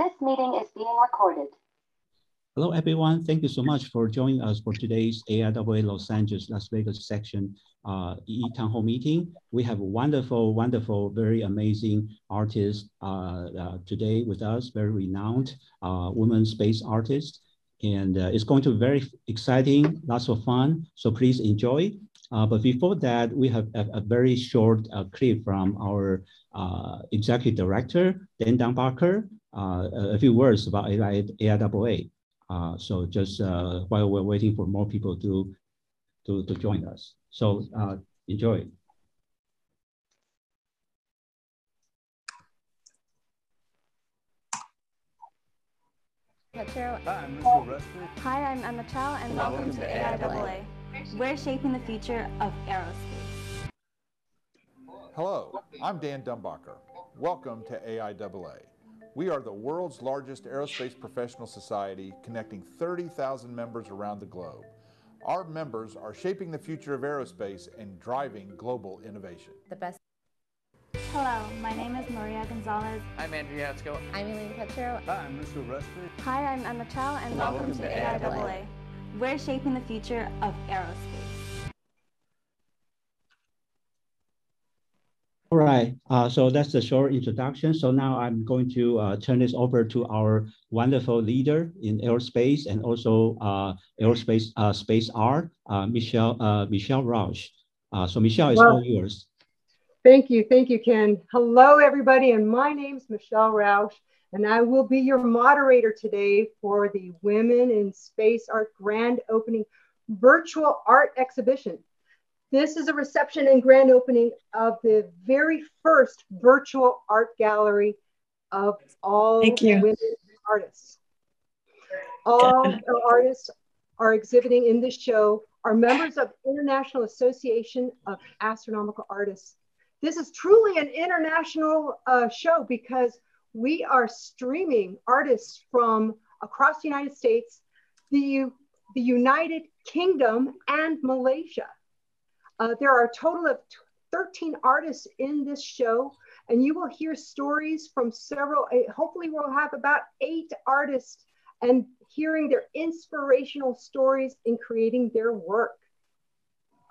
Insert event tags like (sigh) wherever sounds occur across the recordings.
This meeting is being recorded. Hello, everyone. Thank you so much for joining us for today's AIAA Los Angeles, Las Vegas section uh, Town Hall meeting. We have wonderful, wonderful, very amazing artists uh, uh, today with us, very renowned uh, women space artists. And uh, it's going to be very exciting, lots of fun. So please enjoy. Uh, but before that, we have a, a very short uh, clip from our uh, executive director, Dan Dumbacher, uh, a few words about AIAA. Uh, so just uh, while we're waiting for more people to, to, to join us. So uh, enjoy. Hi, I'm Hi, I'm Emma Chow, and welcome, welcome to, to AIAA. We're shaping the future of aerospace. Hello, I'm Dan Dumbacher. Welcome to AIAA. We are the world's largest aerospace professional society connecting 30,000 members around the globe. Our members are shaping the future of aerospace and driving global innovation. The best. Hello, my name is Maria Gonzalez. I'm Andrea Hatsko. I'm Elaine Petro. Hi, I'm Mr. Rusty. Hi, I'm Emma Chow, and welcome, welcome to, to AIAA. AIAA. We're shaping the future of aerospace. All right, uh, so that's the short introduction. So now I'm going to uh, turn this over to our wonderful leader in aerospace and also uh, aerospace uh, space art, uh, Michelle uh, Michelle Rouch. so Michelle, it's well, all yours. Thank you, thank you, Ken. Hello, everybody, and my name is Michelle Rouch, and I will be your moderator today for the Women in Space Art Grand Opening Virtual Art Exhibition. This is a reception and grand opening of the very first virtual art gallery of all women artists. All the artists are exhibiting in this show are members of International Association of Astronomical Artists. This is truly an international uh, show because we are streaming artists from across the United States, the, the United Kingdom, and Malaysia. Uh, there are a total of 13 artists in this show, and you will hear stories from several. Uh, hopefully, we'll have about eight artists and hearing their inspirational stories in creating their work.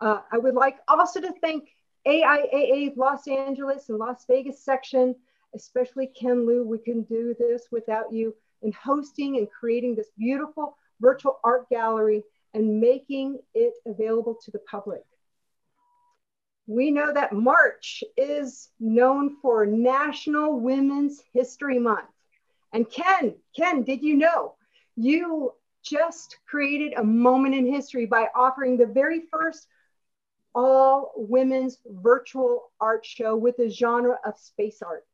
Uh, I would like also to thank AIAA Los Angeles and Las Vegas section, especially Ken Liu. We can do this without you in hosting and creating this beautiful virtual art gallery and making it available to the public we know that March is known for National Women's History Month. And Ken, Ken, did you know you just created a moment in history by offering the very first all women's virtual art show with the genre of space art?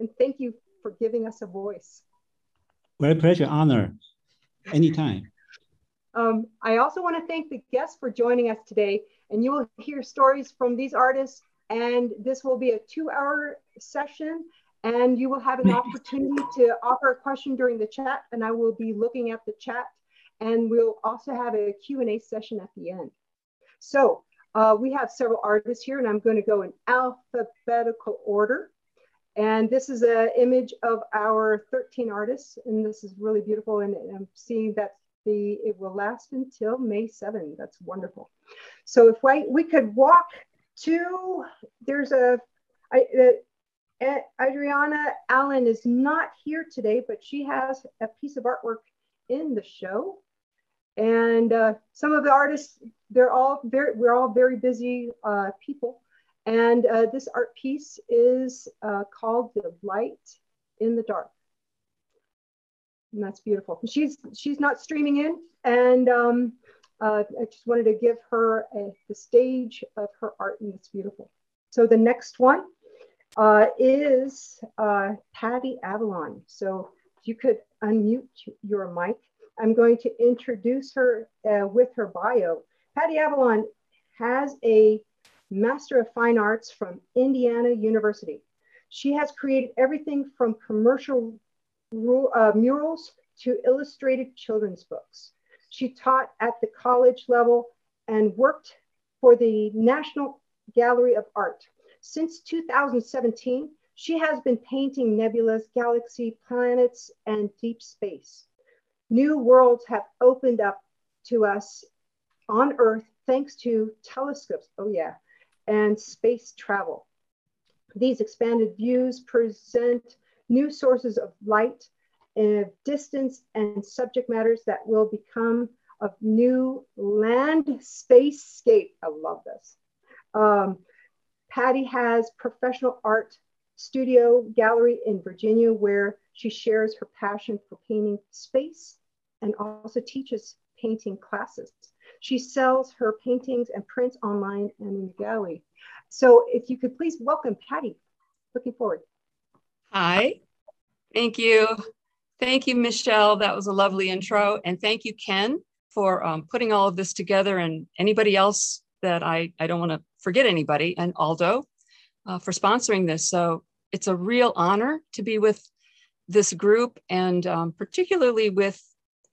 And thank you for giving us a voice. Great pleasure, honor. Anytime. Um, I also want to thank the guests for joining us today and you will hear stories from these artists. And this will be a two hour session and you will have an opportunity to offer a question during the chat and I will be looking at the chat and we'll also have a Q&A session at the end. So uh, we have several artists here and I'm going to go in alphabetical order. And this is an image of our 13 artists and this is really beautiful and I'm seeing that the it will last until May 7. That's wonderful. So if we, we could walk to, there's a, I, uh, Adriana Allen is not here today, but she has a piece of artwork in the show. And uh, some of the artists, they're all very, we're all very busy uh, people. And uh, this art piece is uh, called The Light in the Dark and that's beautiful. She's she's not streaming in, and um, uh, I just wanted to give her a, the stage of her art, and it's beautiful. So the next one uh, is uh, Patty Avalon. So if you could unmute your mic, I'm going to introduce her uh, with her bio. Patty Avalon has a Master of Fine Arts from Indiana University. She has created everything from commercial uh, murals to illustrated children's books. She taught at the college level and worked for the National Gallery of Art. Since 2017, She has been painting nebulas, galaxy, planets, and deep space. New worlds have opened up to us on Earth thanks to telescopes, oh yeah, and space travel. These expanded views present new sources of light, and distance, and subject matters that will become a new land spacescape. I love this. Um, Patty has professional art studio gallery in Virginia where she shares her passion for painting space and also teaches painting classes. She sells her paintings and prints online and in the gallery. So if you could please welcome Patty. Looking forward. Hi, thank you. Thank you, Michelle. That was a lovely intro. And thank you, Ken, for um, putting all of this together and anybody else that I, I don't want to forget anybody and Aldo uh, for sponsoring this. So it's a real honor to be with this group and um, particularly with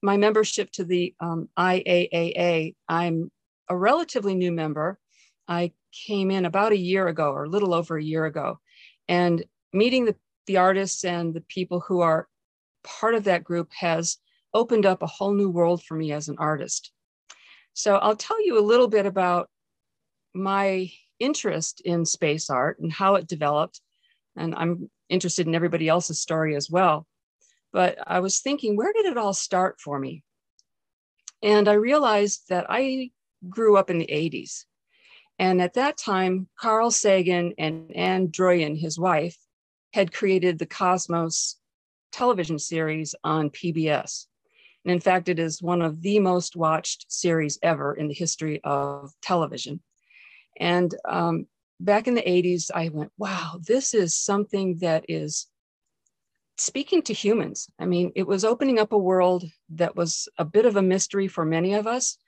my membership to the um, IAAA. I'm a relatively new member. I came in about a year ago or a little over a year ago and meeting the, the artists and the people who are part of that group has opened up a whole new world for me as an artist. So I'll tell you a little bit about my interest in space art and how it developed. And I'm interested in everybody else's story as well. But I was thinking, where did it all start for me? And I realized that I grew up in the 80s. And at that time, Carl Sagan and Ann Druyan, his wife, had created the Cosmos television series on PBS. And in fact, it is one of the most watched series ever in the history of television. And um, back in the 80s, I went, wow, this is something that is speaking to humans. I mean, it was opening up a world that was a bit of a mystery for many of us.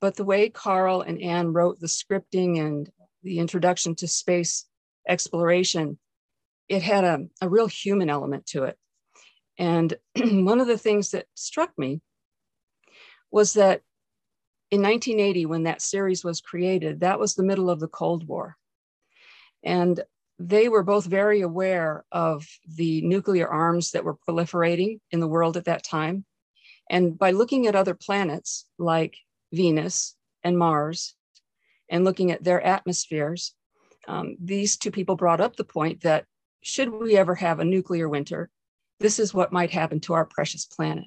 But the way Carl and Ann wrote the scripting and the introduction to space exploration, it had a, a real human element to it. And (clears throat) one of the things that struck me was that in 1980, when that series was created, that was the middle of the Cold War. And they were both very aware of the nuclear arms that were proliferating in the world at that time. And by looking at other planets like Venus and Mars and looking at their atmospheres, um, these two people brought up the point that should we ever have a nuclear winter, this is what might happen to our precious planet.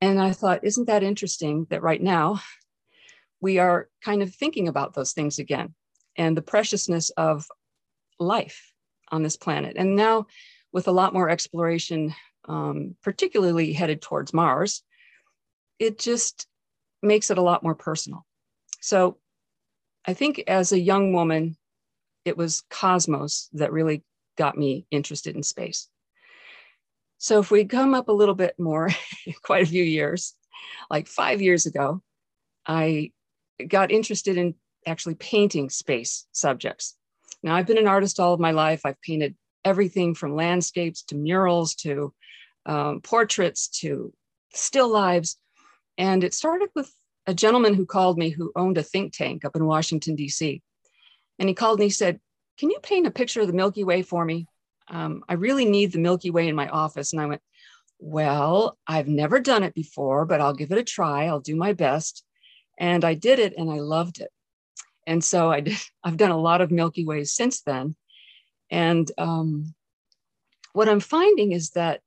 And I thought, isn't that interesting that right now we are kind of thinking about those things again and the preciousness of life on this planet. And now, with a lot more exploration, um, particularly headed towards Mars, it just makes it a lot more personal. So, I think as a young woman, it was Cosmos that really got me interested in space. So if we come up a little bit more, (laughs) quite a few years, like five years ago, I got interested in actually painting space subjects. Now, I've been an artist all of my life. I've painted everything from landscapes to murals to um, portraits to still lives. And it started with a gentleman who called me who owned a think tank up in Washington, D.C. And he called and he said, Can you paint a picture of the Milky Way for me? um, I really need the Milky Way in my office. And I went, well, I've never done it before, but I'll give it a try. I'll do my best. And I did it and I loved it. And so I did, (laughs) I've done a lot of Milky Ways since then. And um, what I'm finding is that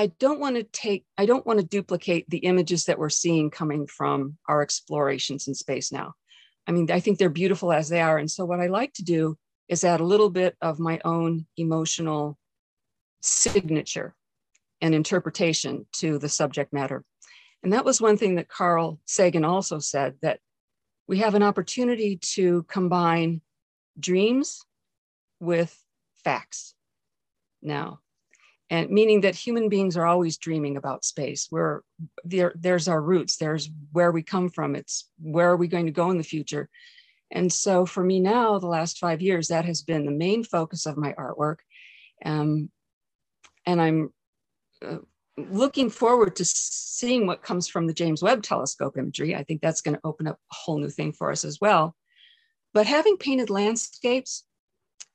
I don't want to take, I don't want to duplicate the images that we're seeing coming from our explorations in space now. I mean, I think they're beautiful as they are. And so what I like to do is add a little bit of my own emotional signature and interpretation to the subject matter. And that was one thing that Carl Sagan also said that we have an opportunity to combine dreams with facts now. And meaning that human beings are always dreaming about space. Where there, there's our roots, there's where we come from, it's where are we going to go in the future. And so for me now, the last five years, that has been the main focus of my artwork. Um, and I'm uh, looking forward to seeing what comes from the James Webb Telescope imagery. I think that's going to open up a whole new thing for us as well. but having painted landscapes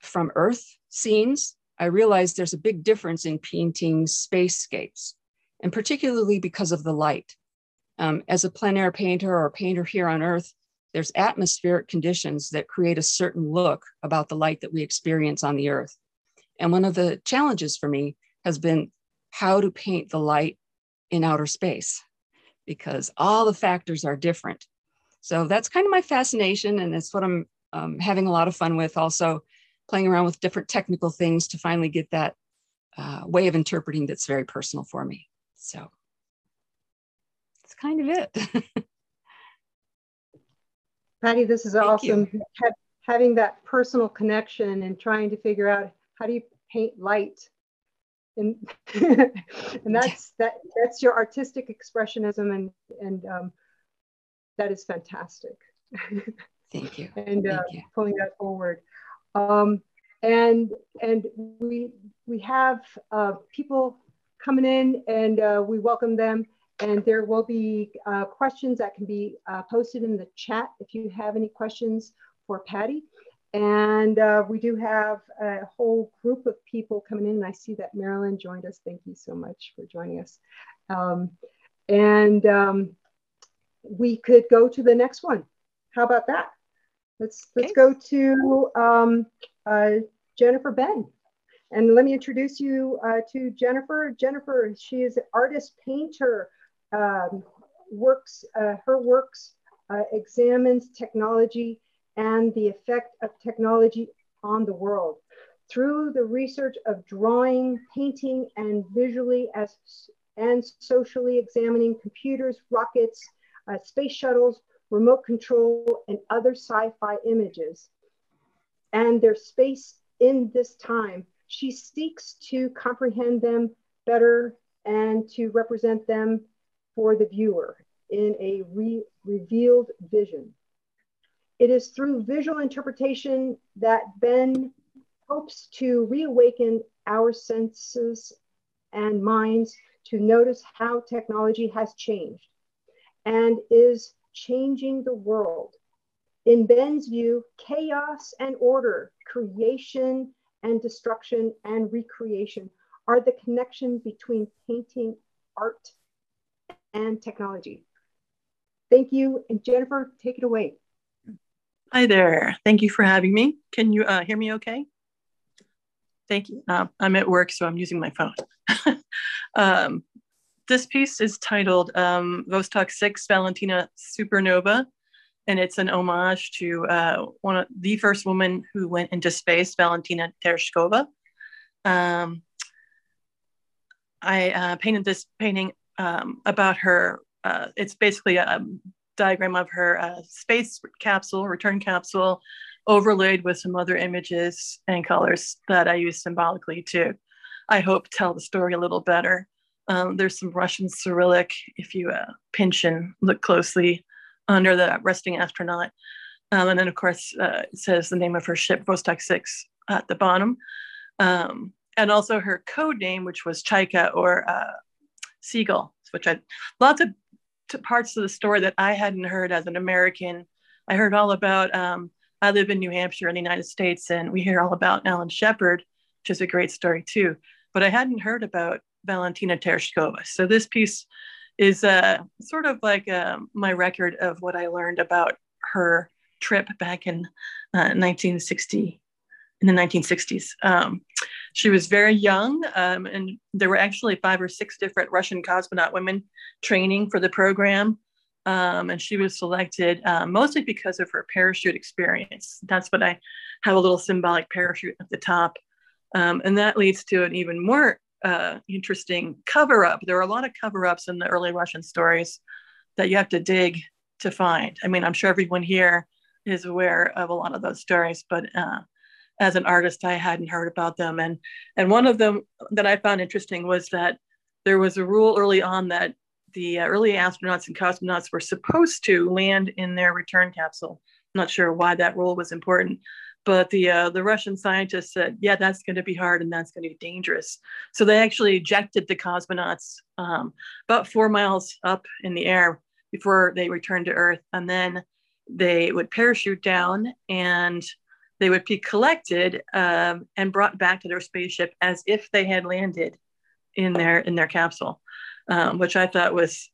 from Earth scenes, I realized there's a big difference in painting spacescapes, and particularly because of the light. Um, as a plein air painter or a painter here on Earth, there's atmospheric conditions that create a certain look about the light that we experience on the Earth. And one of the challenges for me has been how to paint the light in outer space because all the factors are different. So that's kind of my fascination, and it's what I'm um, having a lot of fun with. Also, playing around with different technical things to finally get that uh, way of interpreting that's very personal for me. So that's kind of it. (laughs) Patty, this is Thank awesome. Ha having that personal connection and trying to figure out how do you paint light and (laughs) and that's that that's your artistic expressionism and and um, that is fantastic (laughs) thank you and uh, you. pulling that forward um, and and we we have uh, people coming in and uh, we welcome them and there will be uh, questions that can be uh, posted in the chat if you have any questions for Patty and uh, we do have a whole group of people coming in. And I see that Marilyn joined us. Thank you so much for joining us. Um, and um, we could go to the next one. How about that? Let's let's go to um, uh, Jennifer Ben. And let me introduce you uh, to Jennifer. Jennifer, she is an artist painter. Um, works uh, her works uh, examines technology and the effect of technology on the world. Through the research of drawing, painting, and visually as and socially examining computers, rockets, uh, space shuttles, remote control, and other sci-fi images, and their space in this time, she seeks to comprehend them better and to represent them for the viewer in a re revealed vision. It is through visual interpretation that Ben hopes to reawaken our senses and minds to notice how technology has changed and is changing the world. In Ben's view, chaos and order, creation and destruction and recreation are the connection between painting, art, and technology. Thank you. And Jennifer, take it away. Hi there. Thank you for having me. Can you uh, hear me okay? Thank you. Uh, I'm at work, so I'm using my phone. (laughs) um, this piece is titled um, Vostok 6 Valentina Supernova, and it's an homage to uh, one of the first woman who went into space, Valentina Tereshkova. Um, I uh, painted this painting um, about her. Uh, it's basically a diagram of her uh, space capsule, return capsule, overlaid with some other images and colors that I use symbolically to, I hope, tell the story a little better. Um, there's some Russian Cyrillic if you uh, pinch and look closely under the resting astronaut. Um, and then, of course, uh, it says the name of her ship, Vostok 6, at the bottom. Um, and also her code name, which was Chaika or uh, Seagull, which I lots of to parts of the story that I hadn't heard as an American. I heard all about, um, I live in New Hampshire in the United States, and we hear all about Alan Shepard, which is a great story too. But I hadn't heard about Valentina Tereshkova. So this piece is uh, sort of like uh, my record of what I learned about her trip back in uh, 1960, in the 1960s. Um, she was very young, um, and there were actually five or six different Russian cosmonaut women training for the program. Um, and she was selected uh, mostly because of her parachute experience. That's what I have a little symbolic parachute at the top. Um, and that leads to an even more uh, interesting cover up. There are a lot of cover ups in the early Russian stories that you have to dig to find. I mean, I'm sure everyone here is aware of a lot of those stories, but uh, as an artist, I hadn't heard about them. And, and one of them that I found interesting was that there was a rule early on that the uh, early astronauts and cosmonauts were supposed to land in their return capsule. I'm not sure why that rule was important, but the uh, the Russian scientists said, yeah, that's going to be hard and that's going to be dangerous. So they actually ejected the cosmonauts um, about four miles up in the air before they returned to Earth, and then they would parachute down and they would be collected um, and brought back to their spaceship as if they had landed in their in their capsule, um, which I thought was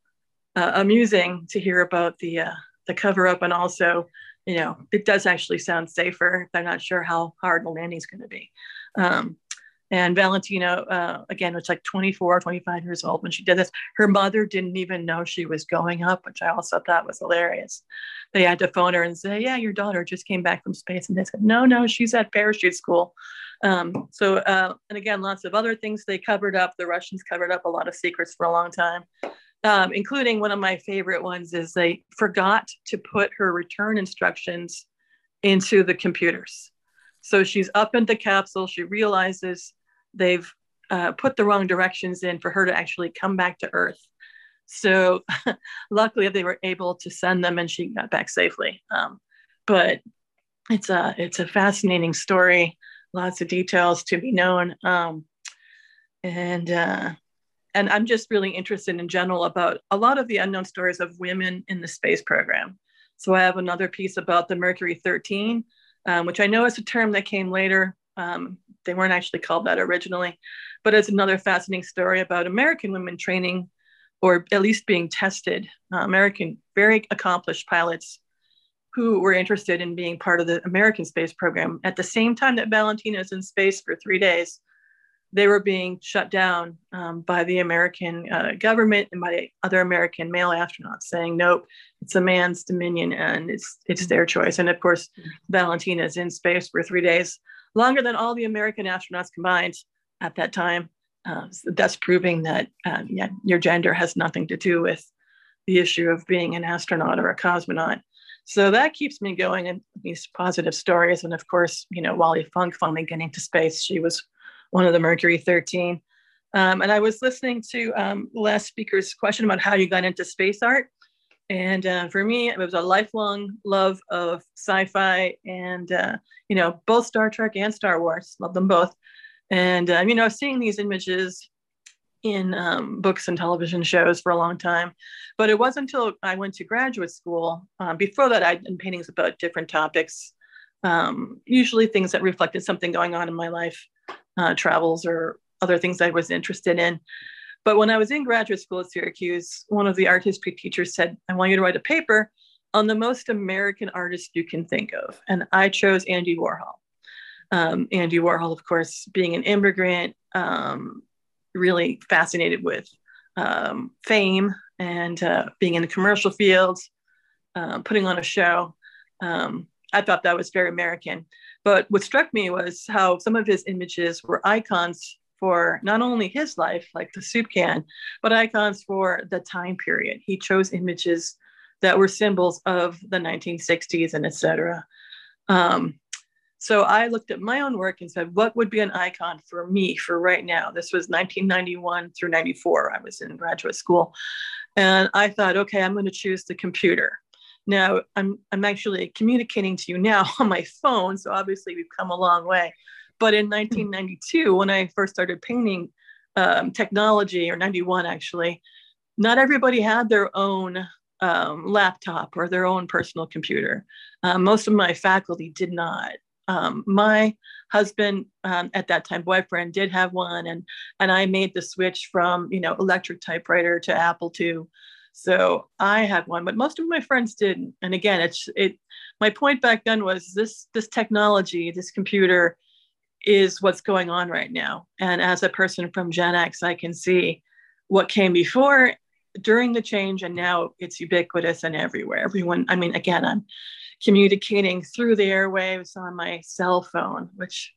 uh, amusing to hear about the uh, the cover up and also you know it does actually sound safer. I'm not sure how hard the landing's going to be. Um, and Valentina, uh, again, was like 24, 25 years old when she did this. Her mother didn't even know she was going up, which I also thought was hilarious. They had to phone her and say, Yeah, your daughter just came back from space. And they said, No, no, she's at parachute school. Um, so, uh, and again, lots of other things they covered up. The Russians covered up a lot of secrets for a long time, um, including one of my favorite ones is they forgot to put her return instructions into the computers. So she's up in the capsule. She realizes they've uh, put the wrong directions in for her to actually come back to Earth. So (laughs) luckily they were able to send them and she got back safely. Um, but it's a, it's a fascinating story, lots of details to be known. Um, and, uh, and I'm just really interested in general about a lot of the unknown stories of women in the space program. So I have another piece about the Mercury 13, um, which I know is a term that came later. Um, they weren't actually called that originally, but it's another fascinating story about American women training or at least being tested, uh, American, very accomplished pilots who were interested in being part of the American space program. At the same time that Valentina is in space for three days, they were being shut down um, by the American uh, government and by other American male astronauts, saying, "Nope, it's a man's dominion and it's it's their choice." And of course, Valentina is in space for three days, longer than all the American astronauts combined at that time. Uh, so that's proving that uh, yeah, your gender has nothing to do with the issue of being an astronaut or a cosmonaut. So that keeps me going in these positive stories. And of course, you know, Wally Funk finally getting to space. She was one of the Mercury 13. Um, and I was listening to um, last speaker's question about how you got into space art. And uh, for me, it was a lifelong love of sci-fi and, uh, you know, both Star Trek and Star Wars, love them both. And, um, you know, seeing these images in um, books and television shows for a long time. But it wasn't until I went to graduate school. Um, before that, I'd done paintings about different topics, um, usually things that reflected something going on in my life, uh, travels or other things I was interested in. But when I was in graduate school at Syracuse, one of the art history teachers said, I want you to write a paper on the most American artist you can think of. And I chose Andy Warhol. Um, Andy Warhol, of course, being an immigrant, um, really fascinated with um, fame and uh, being in the commercial field, uh, putting on a show. Um, I thought that was very American. But what struck me was how some of his images were icons for not only his life, like the soup can, but icons for the time period. He chose images that were symbols of the 1960s and etc. Um, so I looked at my own work and said, what would be an icon for me for right now? This was 1991 through 94. I was in graduate school. And I thought, okay, I'm going to choose the computer. Now I'm, I'm actually communicating to you now (laughs) on my phone. So obviously we've come a long way. But in 1992, when I first started painting um, technology, or 91 actually, not everybody had their own um, laptop or their own personal computer. Um, most of my faculty did not. Um, my husband um, at that time boyfriend did have one and and i made the switch from you know electric typewriter to apple ii so i had one but most of my friends didn't and again it's it my point back then was this this technology this computer is what's going on right now. And as a person from Gen X, I can see what came before, during the change, and now it's ubiquitous and everywhere. Everyone, I mean, again, I'm communicating through the airwaves on my cell phone, which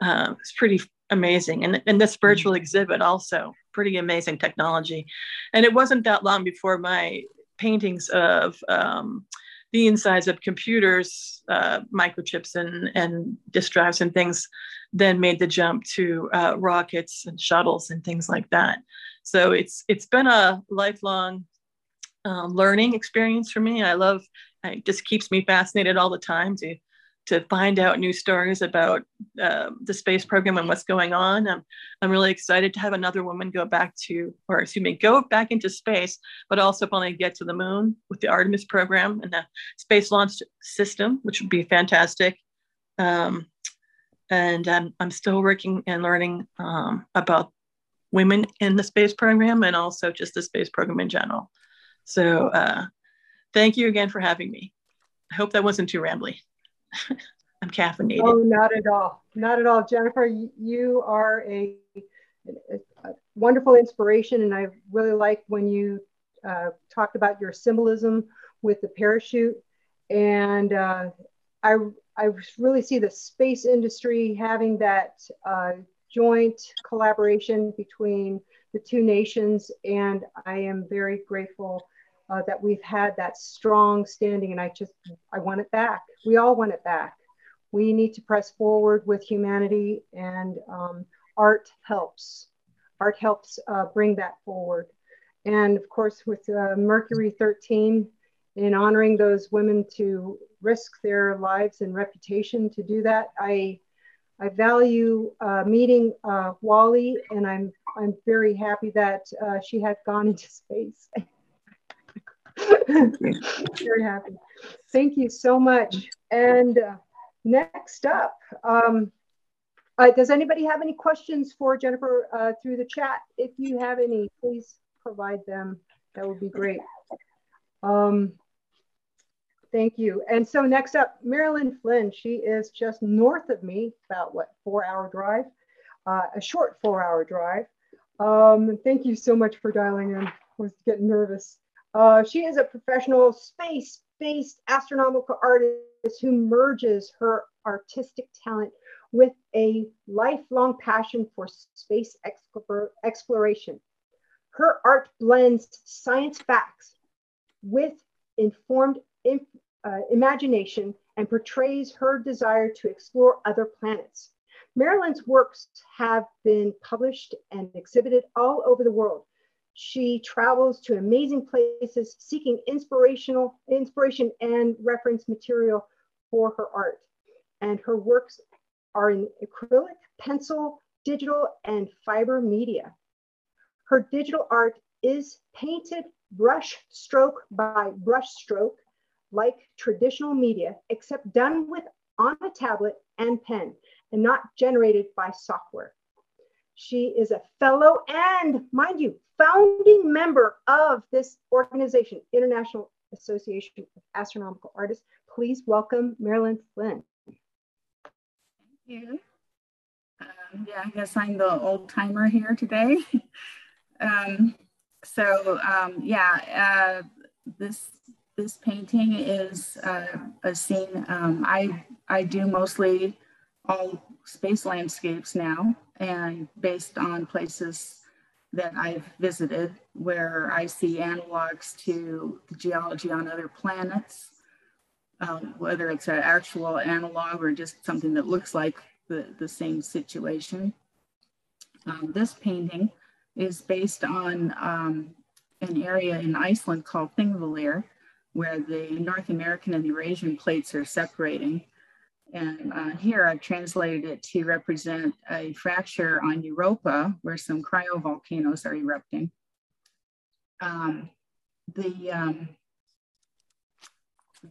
uh, is pretty amazing. And, and this virtual mm-hmm. exhibit also pretty amazing technology. And it wasn't that long before my paintings of um, the insides of computers, uh, microchips and, and disk drives and things, then made the jump to uh, rockets and shuttles and things like that. So it's it's been a lifelong um, learning experience for me. I love it just keeps me fascinated all the time to to find out new stories about uh, the space program and what's going on. I'm, I'm really excited to have another woman go back to, or excuse me, go back into space, but also finally get to the moon with the Artemis program and the Space Launch System, which would be fantastic. Um, and I'm, I'm still working and learning um, about women in the space program and also just the space program in general. So uh, thank you again for having me. I hope that wasn't too rambly. (laughs) I'm caffeinated. Oh, not at all. Not at all. Jennifer, you are a, a wonderful inspiration. And I really like when you uh, talked about your symbolism with the parachute. And uh, I, I really see the space industry having that uh, joint collaboration between the two nations. And I am very grateful uh, that we've had that strong standing and I just, I want it back. We all want it back. We need to press forward with humanity and um, art helps. Art helps uh, bring that forward. And of course, with uh, Mercury 13, in honoring those women to risk their lives and reputation to do that, I I value uh, meeting uh, Wally, and I'm I'm very happy that uh, she had gone (laughs) into space. Very happy. Thank you so much. And uh, next up, um, uh, does anybody have any questions for Jennifer uh, through the chat? If you have any, please provide them. That would be great. Um, Thank you. And so next up, Marilyn Flynn. She is just north of me, about what, four hour drive, uh, a short four hour drive. Um, thank you so much for dialing in. I was getting nervous. Uh, she is a professional space-based astronomical artist who merges her artistic talent with a lifelong passion for space exploration. Her art blends science facts with informed uh, imagination and portrays her desire to explore other planets. Marilyn's works have been published and exhibited all over the world. She travels to amazing places seeking inspirational inspiration and reference material for her art. And her works are in acrylic, pencil, digital, and fiber media. Her digital art is painted brush stroke by brush stroke like traditional media, except done with on a tablet and pen and not generated by software. She is a fellow and, mind you, founding member of this organization, International Association of Astronomical Artists. Please welcome Marilyn Flynn. Thank you. Um, yeah, I guess I'm the old timer here today. (laughs) um, so um, yeah, uh, this this painting is uh, a scene. Um, I, I do mostly all space landscapes now and based on places that I've visited where I see analogs to the geology on other planets, um, whether it's an actual analog or just something that looks like the, the same situation. Um, this painting is based on um, an area in Iceland called Thingvellir, where the North American and Eurasian plates are separating. And uh, here I've translated it to represent a fracture on Europa where some cryovolcanoes are erupting. Um, the, um,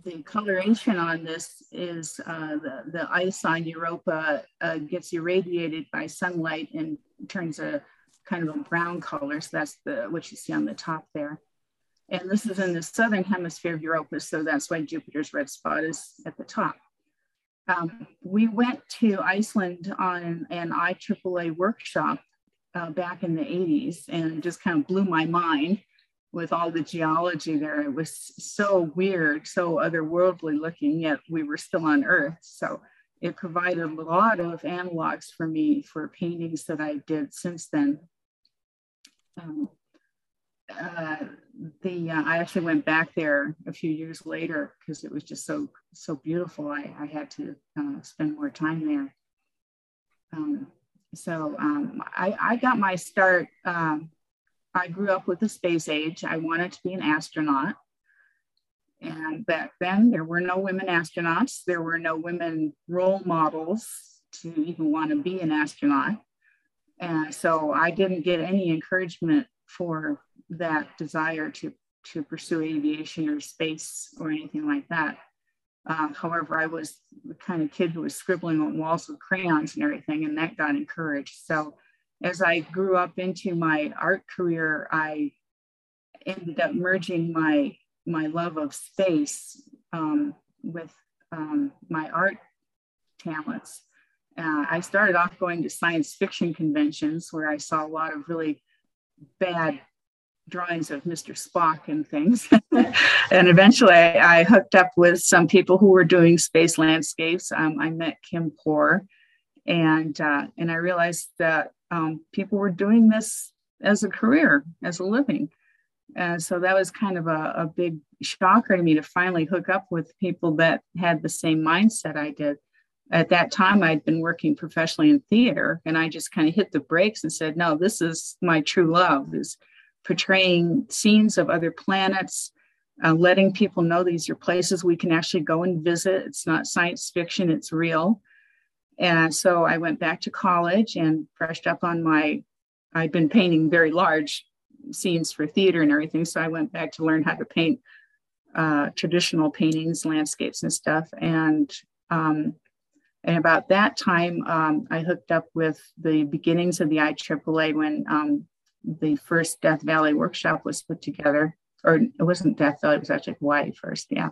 the coloration on this is uh, the, the ice on Europa uh, gets irradiated by sunlight and turns a kind of a brown color. So that's the what you see on the top there. And this is in the southern hemisphere of Europa, so that's why Jupiter's red spot is at the top. Um, we went to Iceland on an IAAA workshop uh, back in the 80s and just kind of blew my mind with all the geology there. It was so weird, so otherworldly looking, yet we were still on Earth. So it provided a lot of analogs for me for paintings that I did since then. Um, uh, the uh, I actually went back there a few years later because it was just so so beautiful. I, I had to uh, spend more time there. Um, so um, I, I got my start. Um, I grew up with the space age. I wanted to be an astronaut, And back then, there were no women astronauts. There were no women role models to even want to be an astronaut. And so I didn't get any encouragement for that desire to, to pursue aviation or space or anything like that. Uh, however, I was the kind of kid who was scribbling on walls with crayons and everything, and that got encouraged. So as I grew up into my art career, I ended up merging my my love of space um, with um, my art talents. Uh, I started off going to science fiction conventions where I saw a lot of really bad drawings of Mr. Spock and things. (laughs) and eventually I, hooked up with some people who were doing space landscapes. Um, I met Kim Poor and, uh, and I realized that um, people were doing this as a career, as a living. And so that was kind of a, a big shocker to me to finally hook up with people that had the same mindset I did. At that time, I'd been working professionally in theater, and I just kind of hit the brakes and said, "No, this is my true love: is portraying scenes of other planets, uh, letting people know these are places we can actually go and visit. It's not science fiction; it's real." And so I went back to college and brushed up on my. I'd been painting very large scenes for theater and everything. So I went back to learn how to paint uh, traditional paintings, landscapes, and stuff. And um, and about that time, um, I hooked up with the beginnings of the IAAA when um, the first Death Valley workshop was put together. Or it wasn't Death Valley; it was actually Hawaii first. Yeah.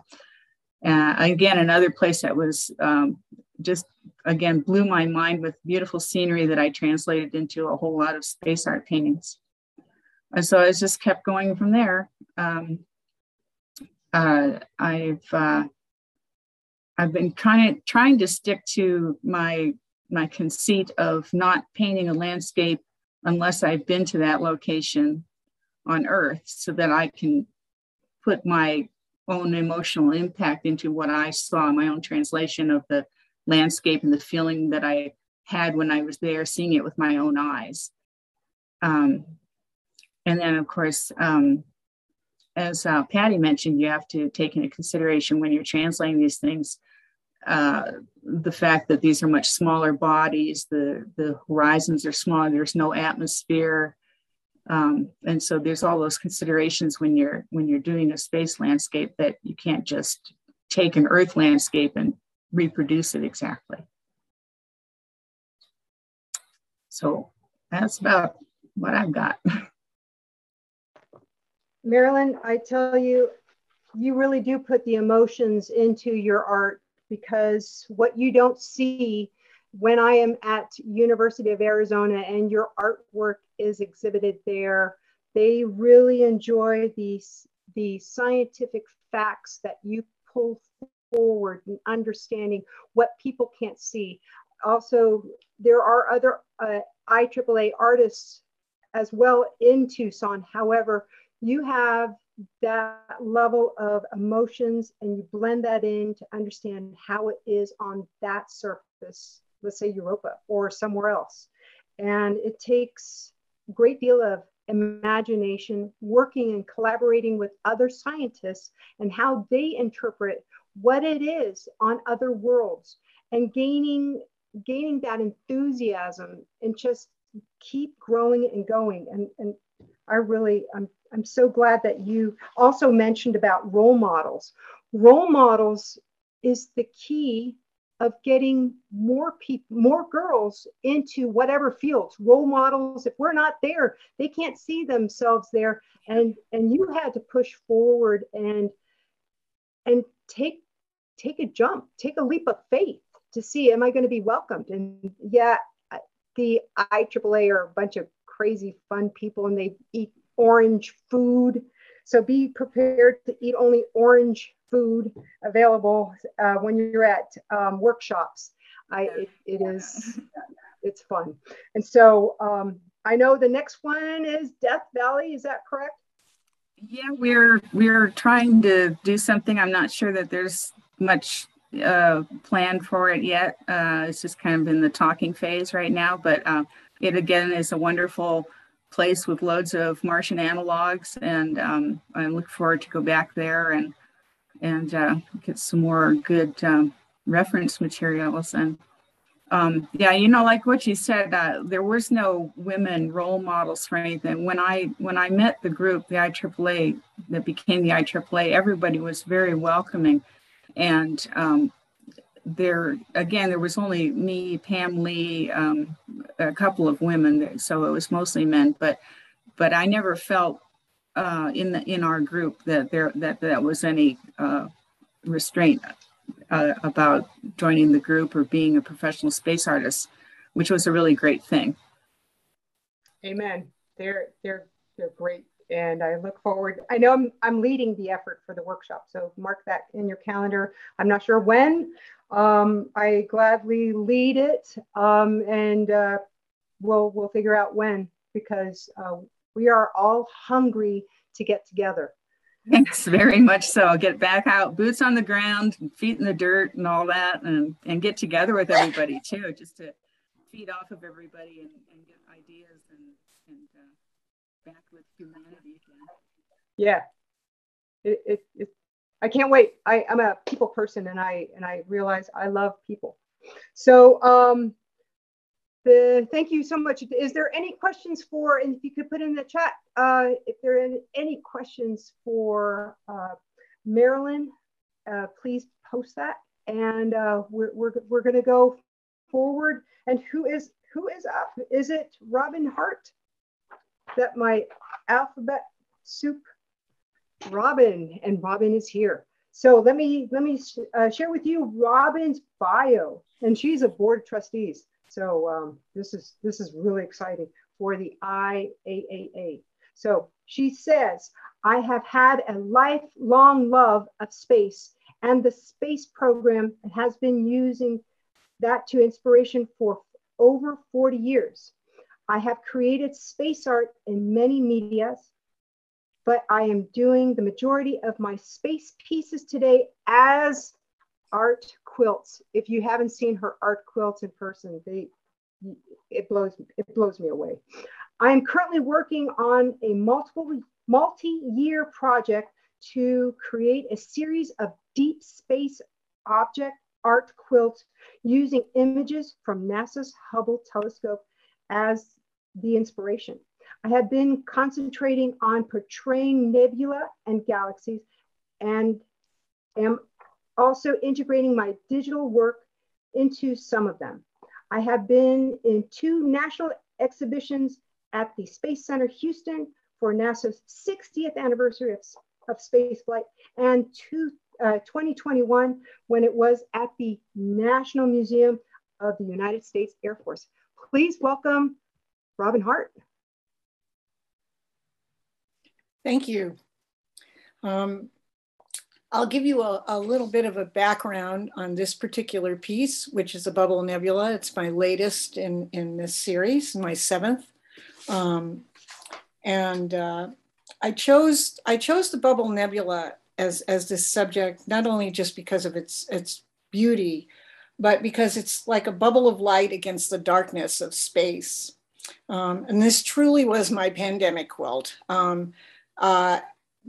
Uh, again, another place that was um, just again blew my mind with beautiful scenery that I translated into a whole lot of space art paintings and so I just kept going from there. Um, uh, I've uh, I've been kind of trying to stick to my my conceit of not painting a landscape unless I've been to that location on Earth, so that I can put my own emotional impact into what I saw, my own translation of the landscape and the feeling that I had when I was there, seeing it with my own eyes. Um, and then, of course, um, as uh, Patty mentioned, you have to take into consideration when you're translating these things uh, the fact that these are much smaller bodies, the, the horizons are smaller, there's no atmosphere. Um, and so there's all those considerations when you're when you're doing a space landscape that you can't just take an earth landscape and reproduce it exactly. So that's about what I've got. (laughs) Marilyn, I tell you, you really do put the emotions into your art because what you don't see when I am at University of Arizona and your artwork is exhibited there, they really enjoy these the scientific facts that you pull forward and understanding what people can't see. Also, there are other uh, IAAA artists as well in Tucson. However, you have that level of emotions and you blend that in to understand how it is on that surface, let's say Europa or somewhere else. And it takes a great deal of imagination, working and collaborating with other scientists and how they interpret what it is on other worlds and gaining gaining that enthusiasm and just keep growing and going and, and I really I'm I'm so glad that you also mentioned about role models. Role models is the key of getting more people, more girls into whatever fields. Role models, if we're not there, they can't see themselves there. And and you had to push forward and and take take a jump, take a leap of faith to see, am I going to be welcomed? And yeah, the IAAA are a bunch of crazy fun people and they eat orange food. So be prepared to eat only orange food available uh, when you're at um, workshops. I, it, it is, it's fun. And so um, I know the next one is Death Valley. Is that correct? Yeah, we're we're trying to do something. I'm not sure that there's much uh, planned for it yet. Uh, it's just kind of in the talking phase right now. But uh, it again is a wonderful place with loads of Martian analogs, and um, I look forward to go back there and and uh, get some more good um, reference materials. And um, yeah, you know, like what you said, uh, there was no women role models for anything. When I when I met the group, the IAAA that became the IAAA, everybody was very welcoming, and um, there again there was only me, Pam Lee, um, a couple of women, so it was mostly men. But but I never felt uh, in the in our group that there that that was any uh, restraint uh, about joining the group or being a professional space artist, which was a really great thing. Amen. They're they're they're great, and I look forward. I know I'm I'm leading the effort for the workshop, so mark that in your calendar. I'm not sure when. Um, I gladly lead it, um, and uh, we'll we'll figure out when because uh, we are all hungry to get together. Thanks very much so. Get back out, boots on the ground, feet in the dirt, and all that, and and get together with everybody (laughs) too, just to feed off of everybody and, and get ideas and and uh, back with humanity again. Yeah, it, it, it I can't wait. I, I'm a people person, and I and I realize I love people. So um, the, thank you so much. Is there any questions for, and if you could put in the chat, uh, if there are any questions for uh, Marilyn, uh, please post that. And uh, we're, we're, we're gonna go forward. And who is, who is up? Is it Robin Hart? That my alphabet soup? Robin, and Robin is here. So let me, let me uh, share with you Robin's bio. And she's a board of trustees. So um, this is this is really exciting for the IAAA. So she says, I have had a lifelong love of space and the space program has been using that to inspiration for over 40 years. I have created space art in many medias, but I am doing the majority of my space pieces today as art quilts. If you haven't seen her art quilts in person, they it blows it blows me away. I am currently working on a multiple multi-year project to create a series of deep space object art quilts using images from NASA's Hubble telescope as the inspiration. I have been concentrating on portraying nebula and galaxies and am also integrating my digital work into some of them. I have been in two national exhibitions at the Space Center Houston for NASA's 60th anniversary of, of space flight and two, uh, 2021 when it was at the National Museum of the United States Air Force. Please welcome Robin Hart. Thank you. Um, I'll give you a, a, little bit of a background on this particular piece, which is a Bubble Nebula. It's my latest in, in this series, my seventh. Um, and uh, I chose I chose the Bubble Nebula as, as this subject, not only just because of its, its beauty, but because it's like a bubble of light against the darkness of space. Um, and this truly was my pandemic quilt. Um, uh,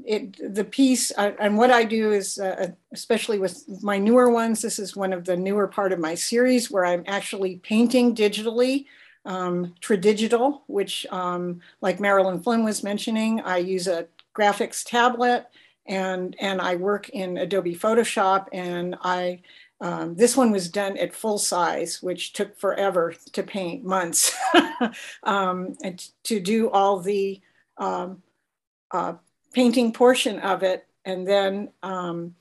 it the piece uh, and what I do is uh, especially with my newer ones this is one of the newer part of my series where I'm actually painting digitally um, Tradigital which um, like Marilyn Flynn was mentioning I use a graphics tablet and and I work in Adobe Photoshop and I um, this one was done at full size, which took forever to paint, months, (laughs) um, and to do all the um, uh, painting portion of it. And then um,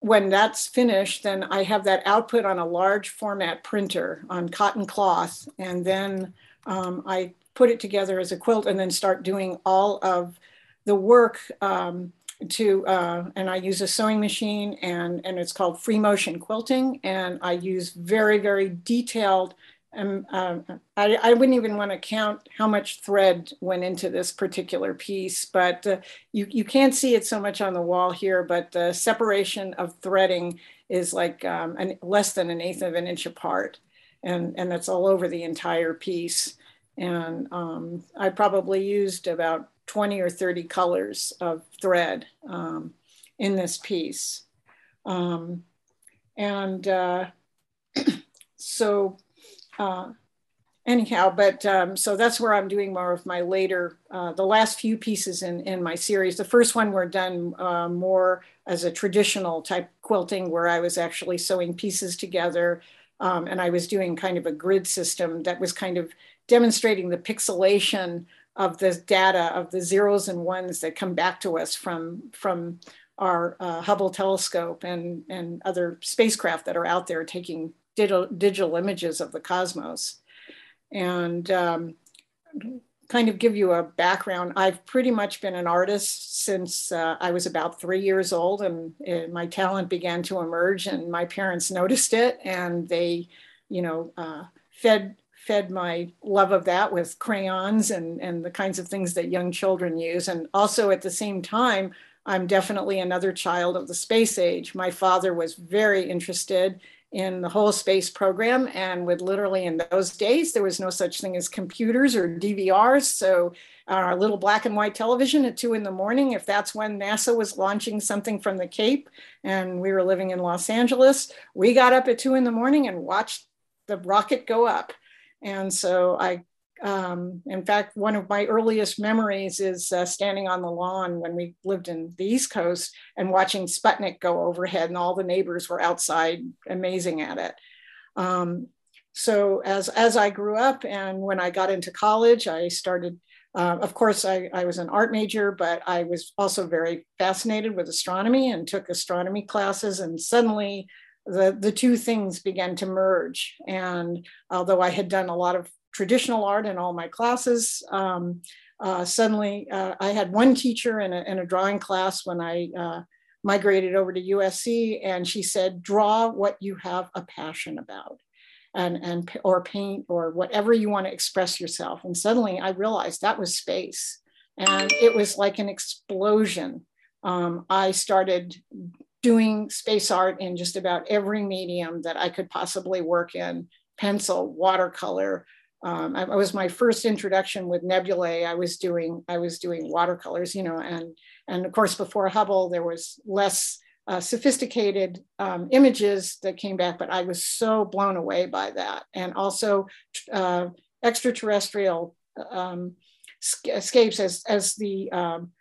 when that's finished, then I have that output on a large format printer on cotton cloth. And then um, I put it together as a quilt and then start doing all of the work um, to, uh, and I use a sewing machine and, and it's called free motion quilting. And I use very, very detailed um, uh, I, I, wouldn't even want to count how much thread went into this particular piece, but uh, you, you can't see it so much on the wall here, but the separation of threading is like um, an, less than an eighth of an inch apart. And, and that's all over the entire piece. And um, I probably used about 20 or 30 colors of thread um, in this piece. Um, and uh, (clears throat) so uh, anyhow, but um, so that's where I'm doing more of my later, uh, the last few pieces in, in my series. The first one were done uh, more as a traditional type quilting where I was actually sewing pieces together um, and I was doing kind of a grid system that was kind of demonstrating the pixelation of the data of the zeros and ones that come back to us from, from our uh, Hubble telescope and, and other spacecraft that are out there taking digital, digital images of the cosmos. And um, kind of give you a background, I've pretty much been an artist since uh, I was about three years old, and, my talent began to emerge. And my parents noticed it, and they, you know, uh, fed fed my love of that with crayons and and the kinds of things that young children use. And also at the same time, I'm definitely another child of the space age. My father was very interested in the whole space program and would literally in those days there was no such thing as computers or dvrs so uh, our little black and white television at two in the morning if that's when nasa was launching something from the cape and we were living in los angeles we got up at two in the morning and watched the rocket go up. And so i um, in fact, one of my earliest memories is uh, standing on the lawn when we lived in the East Coast and watching Sputnik go overhead, and all the neighbors were outside amazing at it. Um, so as, as I grew up and when I got into college, I started, uh, of course, I, I was an art major, but I was also very fascinated with astronomy and took astronomy classes. And suddenly the, the two things began to merge. And although I had done a lot of traditional art in all my classes. Um, uh, suddenly, uh, I had one teacher in a, in a drawing class when I uh, migrated over to USC, and she said, "Draw what you have a passion about." And, and or paint or whatever you want to express yourself and suddenly i realized that was space and it was like an explosion um, i started doing space art in just about every medium that I could possibly work in pencil, watercolor, um, I, was my first introduction with nebulae. I was doing I was doing watercolors, you know, and and of course before Hubble there was less uh, sophisticated um, images that came back, but I was so blown away by that, and also uh, extraterrestrial um, escapes as as the um,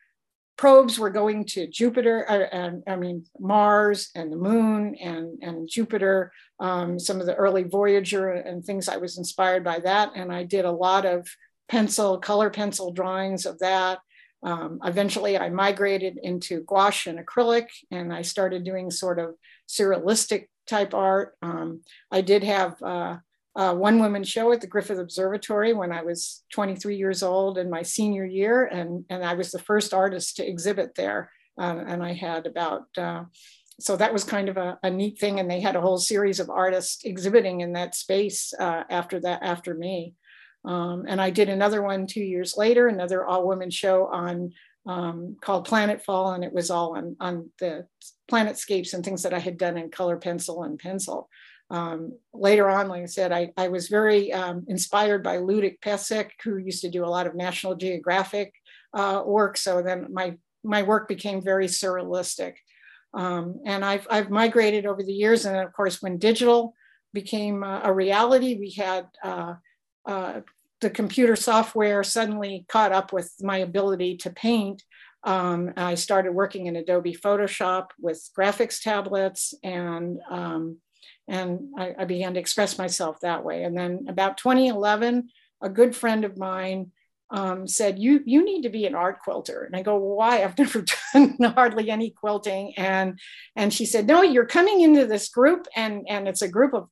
probes were going to Jupiter, uh, and I mean Mars and the Moon and and Jupiter. Um, some of the early Voyager and things. I was inspired by that, and I did a lot of pencil, color pencil drawings of that. Um, eventually, I migrated into gouache and acrylic, and I started doing sort of surrealistic type art. Um, I did have uh, uh, one woman show at the Griffith Observatory when I was 23 years old in my senior year, and, and I was the first artist to exhibit there. Um, and I had about, uh, so that was kind of a, a, neat thing. And they had a whole series of artists exhibiting in that space uh, after that, after me. Um, and I did another one two years later, another all women show on um, called Planetfall, and it was all on, on the planetscapes and things that I had done in color pencil and pencil. Um, later on, like I said, I, I was very um, inspired by Ludek Pesek, who used to do a lot of National Geographic uh, work. So then my, my work became very surrealistic. Um, and I've, I've migrated over the years. And of course, when digital became uh, a reality, we had uh, uh the computer software suddenly caught up with my ability to paint. Um, I started working in Adobe Photoshop with graphics tablets and um, and I, I, began to express myself that way. And then about 2011, a good friend of mine um, said, "You you need to be an art quilter." And I go, "Why? I've (laughs) never done hardly any quilting." And and she said, "No, you're coming into this group, and and it's a group of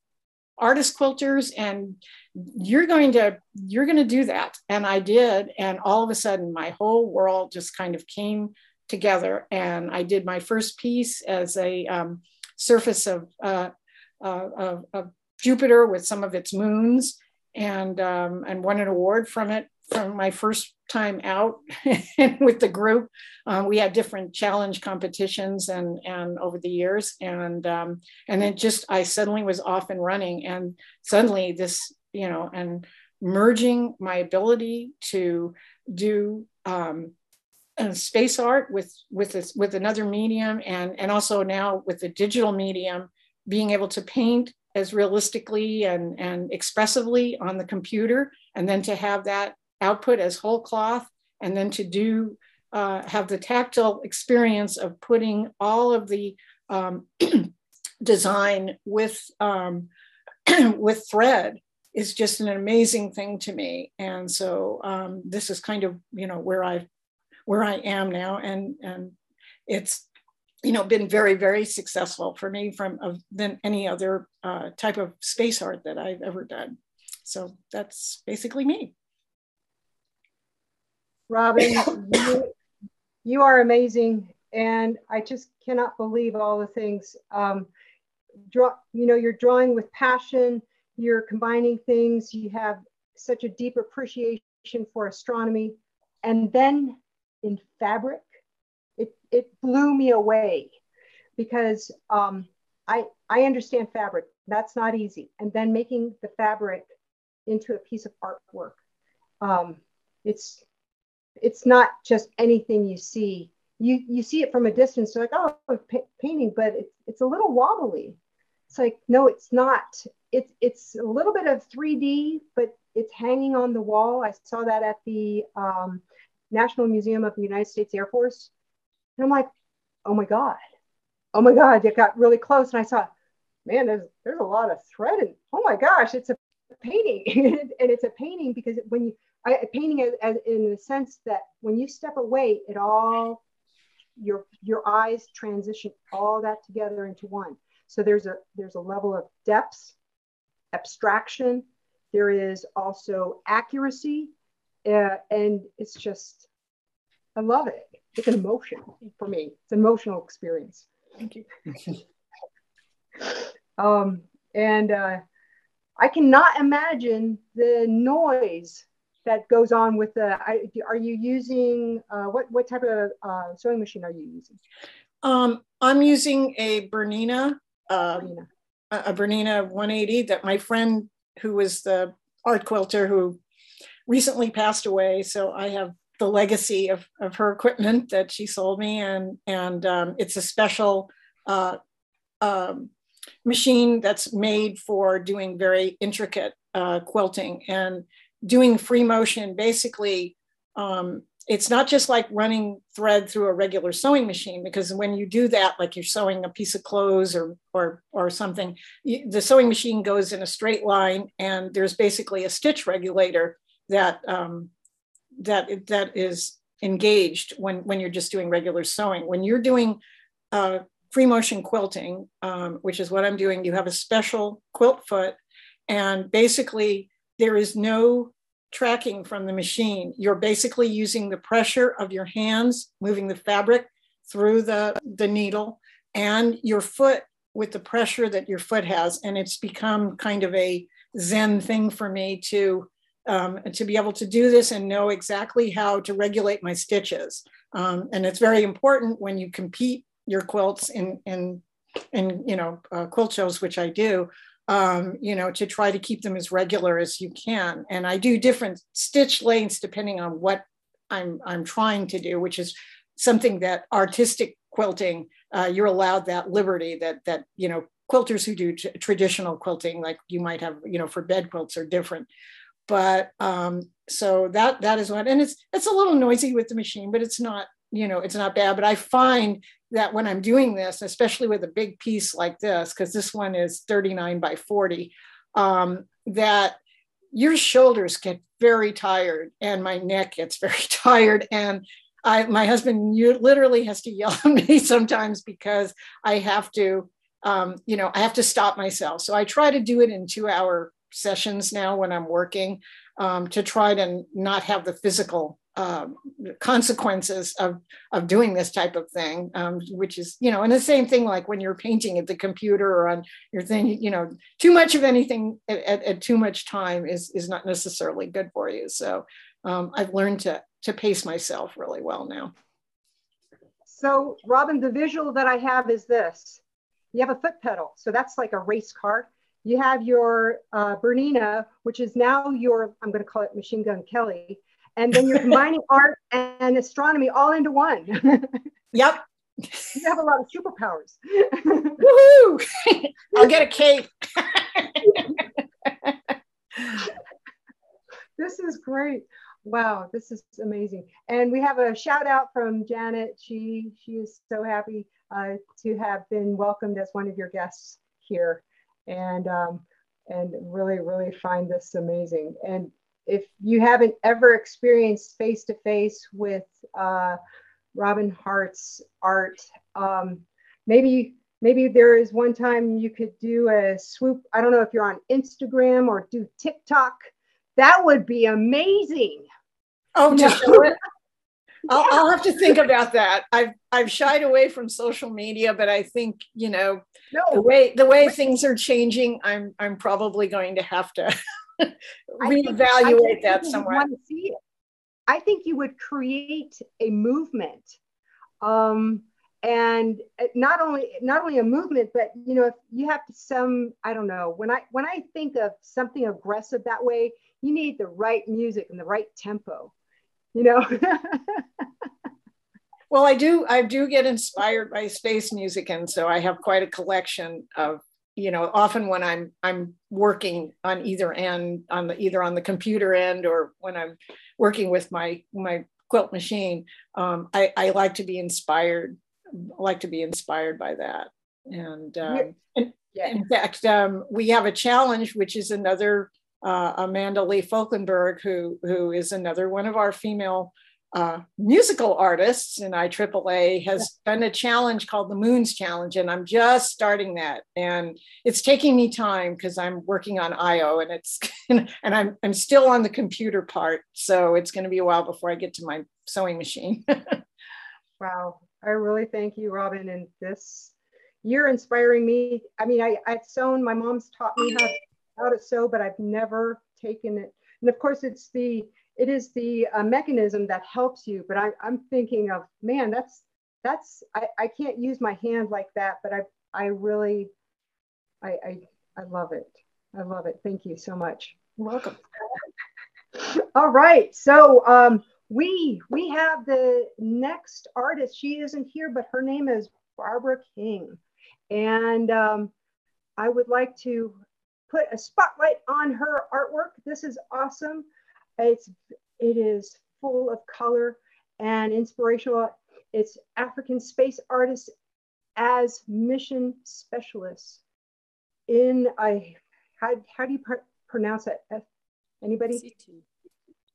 artist quilters, and you're going to you're going to do that." And I did, and all of a sudden, my whole world just kind of came together, and I did my first piece as a um, surface of uh, of, of, Jupiter with some of its moons and, um, and won an award from it from my first time out (laughs) with the group. Um, we had different challenge competitions and, and over the years. And, um, and then just, I suddenly was off and running and suddenly this, you know, and merging my ability to do um, space art with with this, with another medium and and also now with the digital medium being able to paint as realistically and and expressively on the computer and then to have that output as whole cloth and then to do uh, have the tactile experience of putting all of the um, (clears throat) design with um, (clears throat) with thread is just an amazing thing to me and so um, this is kind of you know where i where I am now. And, and it's, you know, been very, very successful for me from uh, than any other uh, type of space art that I've ever done. So that's basically me. Robin, (coughs) you, you are amazing. And I just cannot believe all the things. Um, draw, you know, you're drawing with passion, you're combining things, you have such a deep appreciation for astronomy. And then in fabric, it, it blew me away because um, I, I understand fabric. That's not easy. And then making the fabric into a piece of artwork. Um, it's, it's not just anything you see. You, you see it from a distance, you're like, oh, painting, but it's, it's a little wobbly. It's like, no, it's not. It's, it's a little bit of 3D, but it's hanging on the wall. I saw that at the um, National Museum of the United States Air Force. And I'm like, oh my God, oh my God, it got really close. And I saw, man, there's, there's a lot of thread. And oh my gosh, it's a painting. (laughs) and it's a painting because when you, I, painting as, as in the sense that when you step away, it all, your, your eyes transition all that together into one. So there's a, there's a level of depth, abstraction. There is also accuracy uh, and it's just, I love it. It's an emotion for me. It's an emotional experience. Thank you. (laughs) um, and uh, I cannot imagine the noise that goes on with the. I, are you using uh, what? What type of uh, sewing machine are you using? Um, I'm using a Bernina, uh, Bernina, a Bernina 180 that my friend who was the art quilter who recently passed away. So I have the legacy of, of her equipment that she sold me. And, and um, it's a special uh, um, machine that's made for doing very intricate uh, quilting and doing free motion. Basically, um, it's not just like running thread through a regular sewing machine because when you do that like you're sewing a piece of clothes or or or something you, the sewing machine goes in a straight line and there's basically a stitch regulator that um, that that is engaged when when you're just doing regular sewing. When you're doing uh, free motion quilting, um, which is what I'm doing, you have a special quilt foot, and basically there is no tracking from the machine. You're basically using the pressure of your hands, moving the fabric through the, the needle, and your foot with the pressure that your foot has. And it's become kind of a Zen thing for me to um, to be able to do this and know exactly how to regulate my stitches. Um, and it's very important when you compete your quilts in, in, in you know, uh, quilt shows, which I do, um, you know, to try to keep them as regular as you can. And I do different stitch lengths depending on what I'm, I'm trying to do, which is something that artistic quilting, uh, you're allowed that liberty that, that, you know, quilters who do traditional quilting, like you might have, you know, for bed quilts are different but um, so that that is what and it's it's a little noisy with the machine but it's not you know it's not bad but i find that when i'm doing this especially with a big piece like this because this one is 39 by 40 um, that your shoulders get very tired and my neck gets (laughs) very tired and I, my husband literally has to yell (laughs) at me sometimes because I have to, um, you know, I have to stop myself. So I try to do it in two hour sessions now when I'm working um, to try to not have the physical uh, consequences of, of doing this type of thing, um, which is, you know, and the same thing like when you're painting at the computer or on your thing, you know, too much of anything at, at, at too much time is, is not necessarily good for you. So um, I've learned to, to pace myself really well now. So Robin, the visual that I have is this. You have a foot pedal. So that's like a race car you have your uh, Bernina, which is now your, I'm going to call it Machine Gun Kelly. and then you're combining (laughs) art and astronomy all into one. (laughs) yep. You have a lot of superpowers. (laughs) Woohoo! I'll get a cape. this is great. Wow, this is amazing. And we have a shout out from Janet. She she is so happy uh, to have been welcomed as one of your guests here, and um, and really really find this amazing. And if you haven't ever experienced face to face with uh, Robin Hart's art, um, maybe maybe there is one time you could do a swoop. I don't know if you're on Instagram or do TikTok. That would be amazing. Oh, it. I'll, I'll, have to think about that. I've I've shied away from social media, but I think you know no. the way the way things are changing, I'm I'm probably going to have to (laughs) reevaluate that somewhere. Want to see it. I think you would create a movement, um, and not only not only a movement, but you know, if you have some I don't know when I when I think of something aggressive that way, you need the right music and the right tempo you know (laughs) well i do i do get inspired by space music and so i have quite a collection of you know often when i'm i'm working on either end on the either on the computer end or when i'm working with my my quilt machine um, I, I like to be inspired like to be inspired by that and, um, and yeah. in fact um, we have a challenge which is another uh, Amanda Lee Falkenberg, who, who is another one of our female uh, musical artists in IAAA, has done a challenge called the Moons Challenge, and I'm just starting that. And it's taking me time because I'm working on Io, and it's (laughs) and I'm I'm still on the computer part, so it's going to be a while before I get to my sewing machine. (laughs) wow, I really thank you, Robin, and this you're inspiring me. I mean, I, I've sewn. My mom's taught me how how to sew, but I've never taken it. And of course, it's the it is the uh, mechanism that helps you. But I, I'm thinking of man, that's that's I, I can't use my hand like that. But I I really I I, I love it. I love it. Thank you so much. You're welcome. (laughs) All right. So um, we we have the next artist. She isn't here, but her name is Barbara King, and um, I would like to put a spotlight on her artwork. This is awesome. It's it is full of color and inspirational. It's African space artists as mission specialists in I how, how do you pr pronounce it? Anybody? Situ.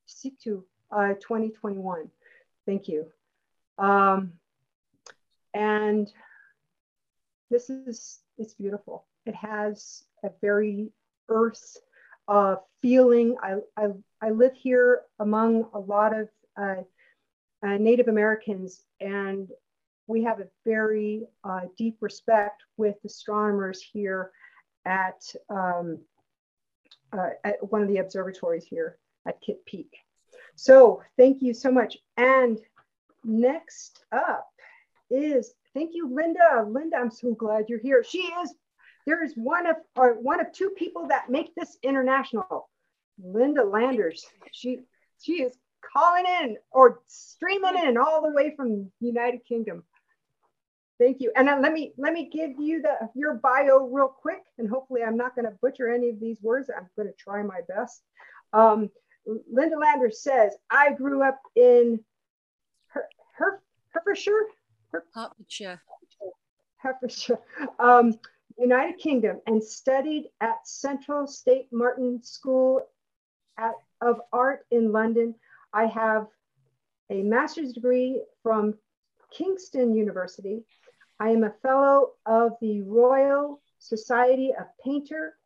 Situ uh, 2021. Thank you. Um, and this is it's beautiful. It has a very earth uh, feeling. I, I, I, live here among a lot of uh, uh, Native Americans, and we have a very uh, deep respect with astronomers here at, um, uh, at one of the observatories here at Kitt Peak. So thank you so much. And next up is, thank you, Linda. Linda, I'm so glad you're here. She is there is one of or one of two people that make this international. Linda Landers. She she is calling in or streaming in all the way from United Kingdom. Thank you. And let me let me give you the your bio real quick, and hopefully I'm not going to butcher any of these words. I'm going to try my best. Um, Linda Landers says, "I grew up in her, her Hertfordshire, Hertfordshire, Hertfordshire, um, United Kingdom and studied at Central Saint Martin School at, of Art in London. I have a master's degree from Kingston University. I am a fellow of the Royal Society of Painter,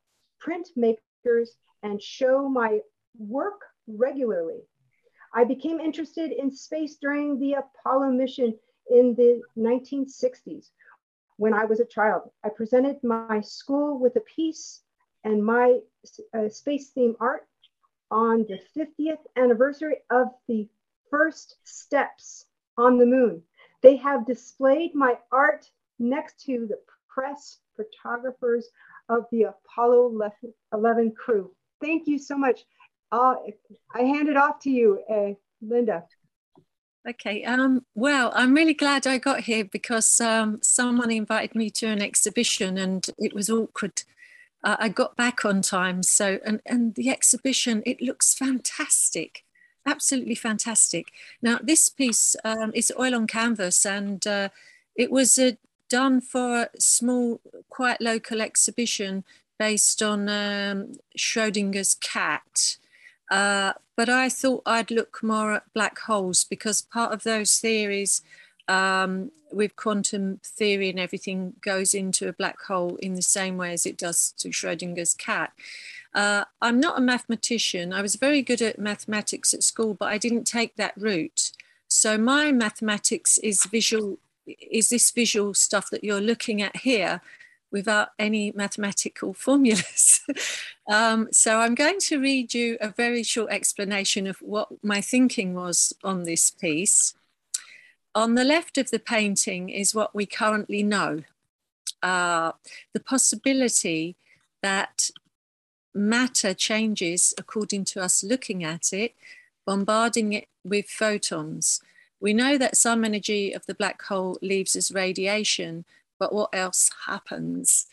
Printmakers, and show my work regularly. I became interested in space during the Apollo mission in the 1960s when I was a child. I presented my school with a piece and my uh, space theme art on the 50th anniversary of the first steps on the moon. They have displayed my art next to the press photographers of the Apollo 11 crew. Thank you so much. uh, I hand it off to you, uh, Linda. Okay. Um, well, I'm really glad I got here because um, someone invited me to an exhibition and it was awkward. Uh, I got back on time. So, and, and the exhibition, it looks fantastic, absolutely fantastic. Now, this piece um, is oil on canvas and uh, it was uh, done for a small, quite local exhibition based on um, Schrodinger's cat. Uh, but I thought I'd look more at black holes because part of those theories um, with quantum theory and everything goes into a black hole in the same way as it does to Schrodinger's cat. Uh, I'm not a mathematician. I was very good at mathematics at school, but I didn't take that route. So my mathematics is visual, is this visual stuff that you're looking at here without any mathematical formulas. (laughs) um, so I'm going to read you a very short explanation of what my thinking was on this piece. On the left of the painting is what we currently know. Uh, the possibility that matter changes according to us looking at it, bombarding it with photons. We know that some energy of the black hole leaves as radiation, but what else happens?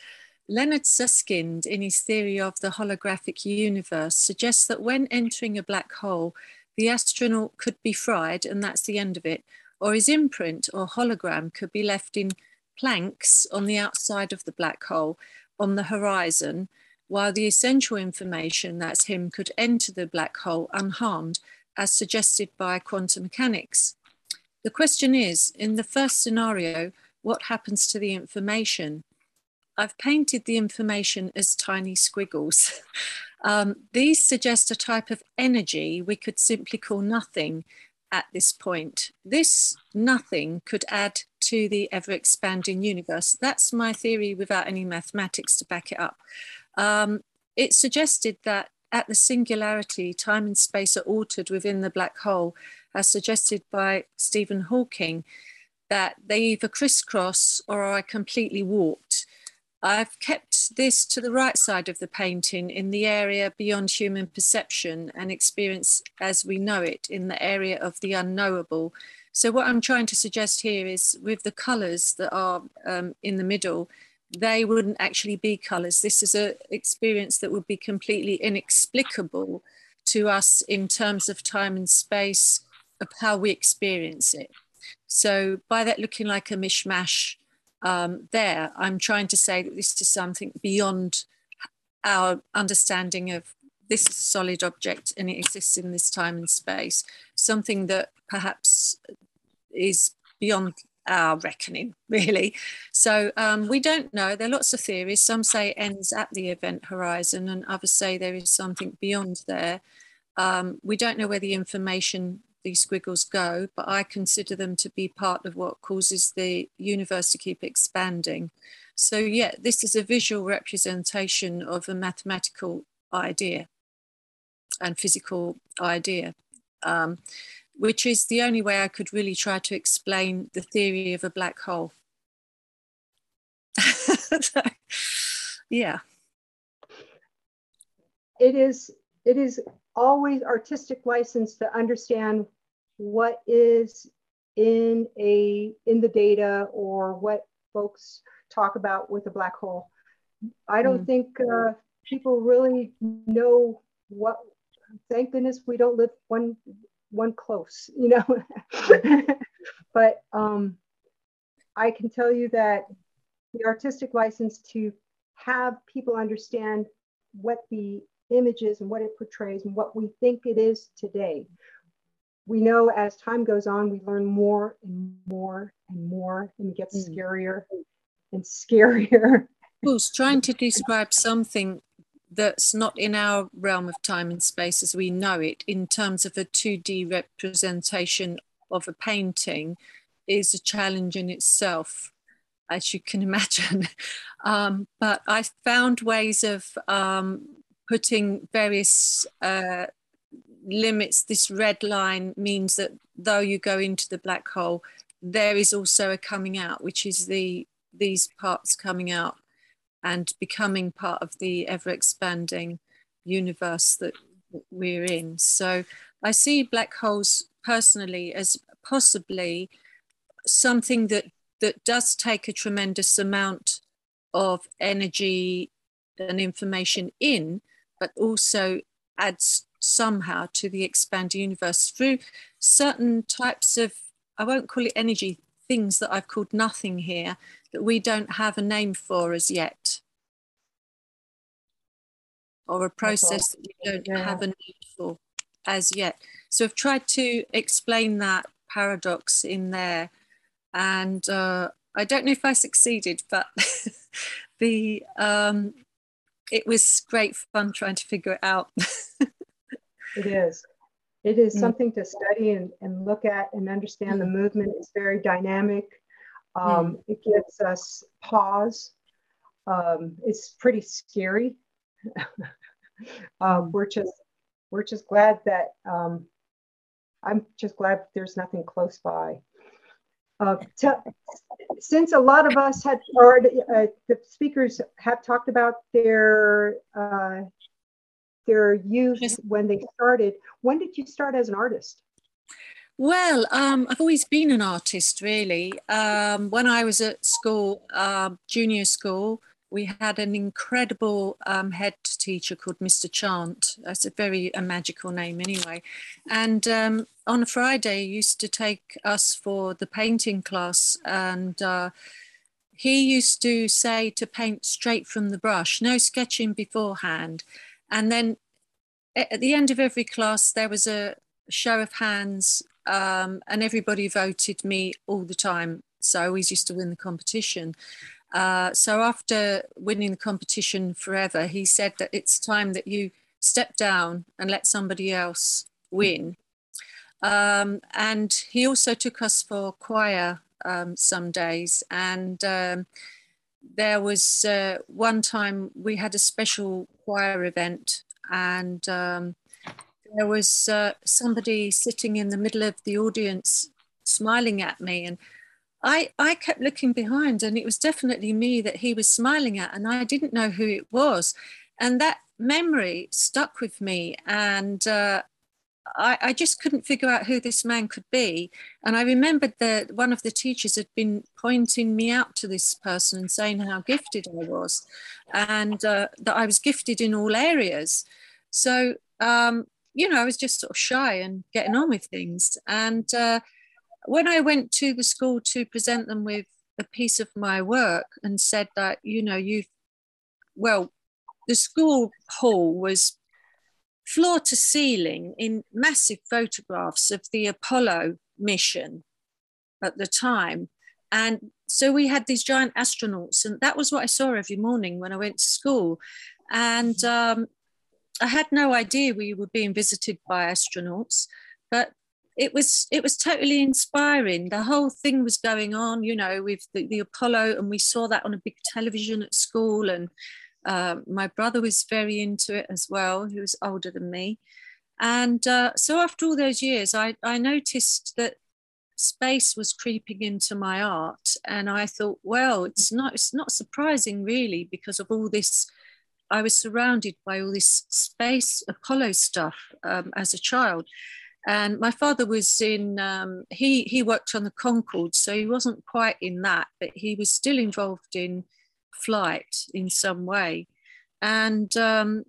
Leonard Susskind, in his theory of the holographic universe, suggests that when entering a black hole, the astronaut could be fried and that's the end of it, or his imprint or hologram could be left in planks on the outside of the black hole on the horizon, while the essential information, that's him, could enter the black hole unharmed, as suggested by quantum mechanics. The question is in the first scenario, what happens to the information? I've painted the information as tiny squiggles. (laughs) um, these suggest a type of energy we could simply call nothing at this point. This nothing could add to the ever expanding universe. That's my theory without any mathematics to back it up. Um, it suggested that at the singularity, time and space are altered within the black hole, as suggested by Stephen Hawking that they either crisscross or are completely warped. I've kept this to the right side of the painting in the area beyond human perception and experience as we know it in the area of the unknowable. So what I'm trying to suggest here is with the colors that are um, in the middle, they wouldn't actually be colors. This is an experience that would be completely inexplicable to us in terms of time and space of how we experience it. So by that looking like a mishmash um, there, I'm trying to say that this is something beyond our understanding of this is a solid object and it exists in this time and space, something that perhaps is beyond our reckoning, (laughs) really. So um, we don't know. There are lots of theories. Some say ends at the event horizon, and others say there is something beyond there. Um, we don't know where the information these squiggles go, but I consider them to be part of what causes the universe to keep expanding. So yeah, this is a visual representation of a mathematical idea and physical idea, um, which is the only way I could really try to explain the theory of a black hole. (laughs) so, yeah. It is it is always artistic license to understand what is in a in the data or what folks talk about with a black hole. I don't mm. think uh, people really know what. Thank goodness we don't live one one close, (laughs) you know. but um, I can tell you that the artistic license to have people understand what the images and what it portrays and what we think it is today. We know as time goes on, we learn more and more and more, and it gets mm. scarier and scarier. Who's trying to describe something that's not in our realm of time and space as we know it, in terms of a 2D representation of a painting, is a challenge in itself as you can (laughs) imagine. Um, but I found ways of um, putting various uh, limits, this red line means that though you go into the black hole, there is also a coming out, which is the these parts coming out and becoming part of the ever expanding universe that we're in. So I see black holes personally as possibly something that that does take a tremendous amount of energy and information in, but also adds somehow to the expanded universe through certain types of, I won't call it energy, things that I've called nothing here that we don't have a name for as yet. Or a process that we don't yeah. have a name for as yet. So I've tried to explain that paradox in there. And uh, I don't know if I succeeded, but (laughs) the um, it was great fun trying to figure it out. (laughs) it is. It is mm. something to study and, and look at and understand. Mm. The movement is very dynamic. Um, mm. It gives us pause. Um, it's pretty scary. uh, (laughs) we're just we're just glad that um, I'm just glad there's nothing close by. Uh, to, since a lot of us had, or uh, the speakers have talked about their uh, their youth when they started, when did you start as an artist? Well, um, I've always been an artist, really. Um, when I was at school, uh, junior school, we had an incredible um, head teacher called Mr. Chant. That's a very a magical name, anyway. And um, on a Friday, he used to take us for the painting class, and uh, he used to say to paint straight from the brush, no sketching beforehand. And then at the end of every class, there was a show of hands, um, and everybody voted me all the time. So I always used to win the competition. Uh, so after winning the competition forever, he said that it's time that you step down and let somebody else win. Um, and he also took us for choir um, some days. And um, there was uh, one time we had a special choir event, and um, there was uh, somebody sitting in the middle of the audience smiling at me. And I, I kept looking behind and it was definitely me that he was smiling at and I didn't know who it was. And that memory stuck with me and uh, I, I, just couldn't figure out who this man could be. And I remembered that one of the teachers had been pointing me out to this person and saying how gifted I was and uh, that I was gifted in all areas. So, um, you know, I was just sort of shy and getting on with things. And uh, when I went to the school to present them with a piece of my work and said that, you know, you've, well, the school hall was floor to ceiling in massive photographs of the Apollo mission at the time. And so we had these giant astronauts, and that was what I saw every morning when I went to school. And um, I had no idea we were being visited by astronauts, but it was it was totally inspiring. The whole thing was going on, you know, with the, the Apollo, and we saw that on a big television at school. And uh, my brother was very into it as well. He was older than me, and uh, so after all those years, I I noticed that space was creeping into my art, and I thought, well, it's not it's not surprising really because of all this. I was surrounded by all this space Apollo stuff um, as a child and my father was in, um, he, he worked on the Concorde, so he wasn't quite in that, but he was still involved in flight in some way. And um,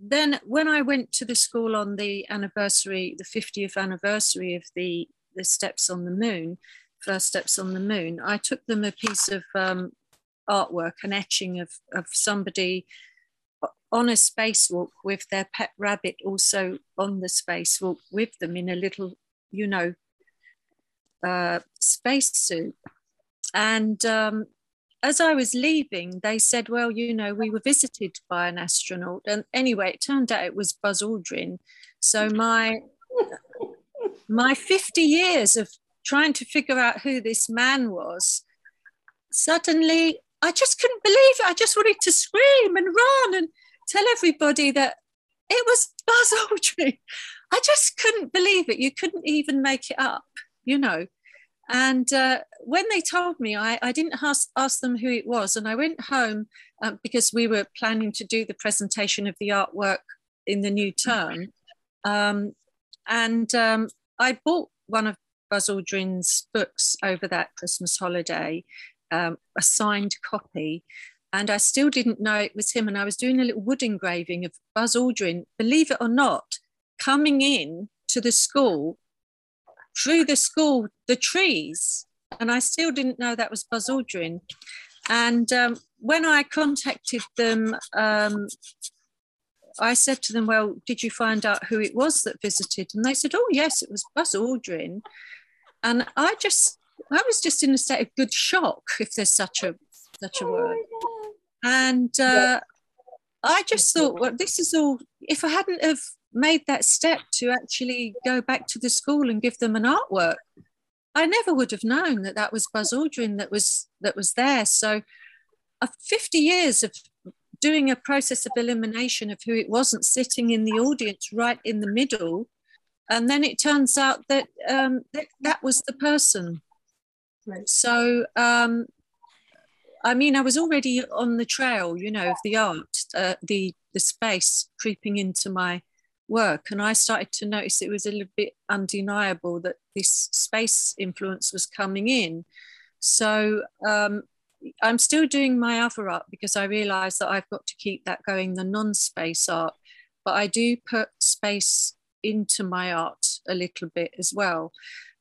then when I went to the school on the anniversary, the 50th anniversary of the, the Steps on the Moon, first Steps on the Moon, I took them a piece of um, artwork, an etching of, of somebody on a spacewalk with their pet rabbit also on the spacewalk with them in a little, you know, uh, spacesuit. And um, as I was leaving, they said, well, you know, we were visited by an astronaut. And anyway, it turned out it was Buzz Aldrin. So my my 50 years of trying to figure out who this man was, suddenly I just couldn't believe it. I just wanted to scream and run and tell everybody that it was (laughs) Buzz Aldrin. I just couldn't believe it. You couldn't even make it up, you know. And uh, when they told me, I, I didn't ask, ask, them who it was. And I went home um, because we were planning to do the presentation of the artwork in the new term. Um, and um, I bought one of Buzz Aldrin's books over that Christmas holiday, um, a signed copy. And I still didn't know it was him. And I was doing a little wood engraving of Buzz Aldrin, believe it or not, coming in to the school through the school, the trees. And I still didn't know that was Buzz Aldrin. And um, when I contacted them, um, I said to them, Well, did you find out who it was that visited? And they said, Oh, yes, it was Buzz Aldrin. And I just, I was just in a state of good shock, if there's such a such a word. And uh, I just thought, well, this is all. If I hadn't have made that step to actually go back to the school and give them an artwork, I never would have known that that was Buzz Aldrin that was that was there. So, uh, 50 years of doing a process of elimination of who it wasn't sitting in the audience right in the middle, and then it turns out that um, that, that was the person. Right. So, um, I mean, I was already on the trail, you know, of the art, uh, the the space creeping into my work. And I started to notice it was a little bit undeniable that this space influence was coming in. So um, I'm still doing my other art because I realize that I've got to keep that going, the non space art. But I do put space into my art a little bit as well.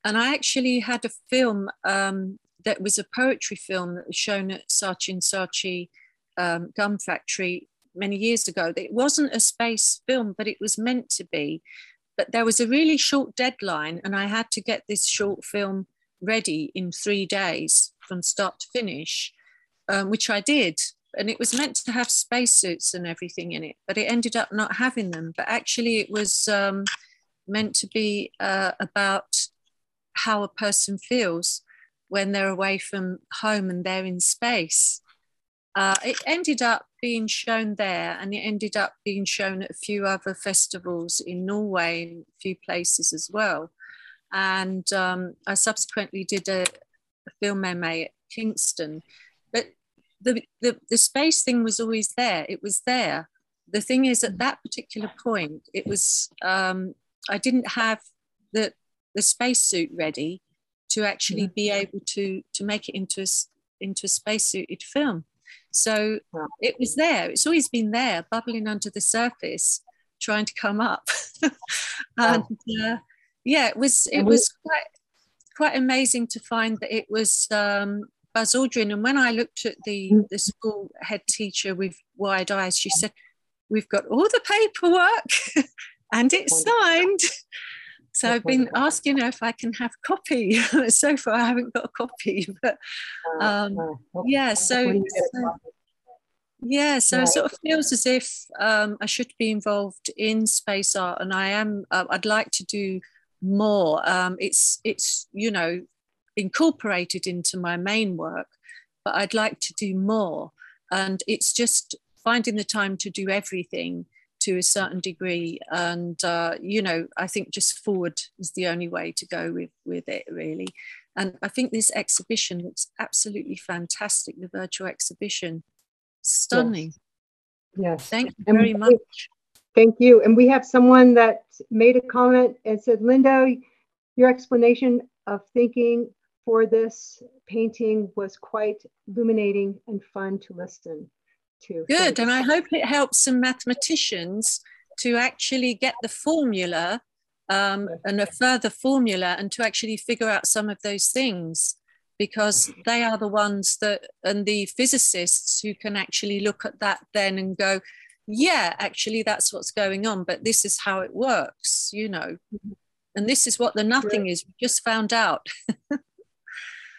And I actually had a film um, that was a poetry film that was shown at Saatchi and um, Gum Factory many years ago. It wasn't a space film, but it was meant to be. But there was a really short deadline, and I had to get this short film ready in three days from start to finish, um, which I did. And it was meant to have spacesuits and everything in it, but it ended up not having them. But actually, it was um, meant to be uh, about how a person feels when they're away from home and they're in space. Uh, it ended up being shown there and it ended up being shown at a few other festivals in Norway and a few places as well. And um, I subsequently did a, a film MA at Kingston. But the, the, the space thing was always there, it was there. The thing is, at that particular point, it was, um, I didn't have the, the spacesuit ready to actually be able to, to make it into a, into a spacesuited film. So it was there. It's always been there, bubbling under the surface, trying to come up. (laughs) and uh, yeah, it was it was quite quite amazing to find that it was um, Buzz Aldrin. And when I looked at the mm. the school head teacher with wide eyes, she said, "We've got all the paperwork." (laughs) and it's signed. So I've been asking her if I can have a copy. (laughs) so far, I haven't got a copy, (laughs) but uh, um, yeah. So, so yeah, so it sort of feels as if um, I should be involved in space art, and I am. Uh, I'd like to do more. Um, it's it's you know incorporated into my main work, but I'd like to do more, and it's just finding the time to do everything to a certain degree. And, uh, you know, I think just forward is the only way to go with, with it, really. And I think this exhibition looks absolutely fantastic, the virtual exhibition. Stunning. Yes. yes. Thank you very much. Thank you. And we have someone that made a comment and said, Linda, your explanation of thinking for this painting was quite illuminating and fun to listen to. Good, and I hope it helps some mathematicians to actually get the formula um, and a further formula and to actually figure out some of those things because they are the ones that and the physicists who can actually look at that then and go yeah actually that's what's going on but this is how it works you know? Mm-hmm. and this is what the nothing is. We just found out. (laughs)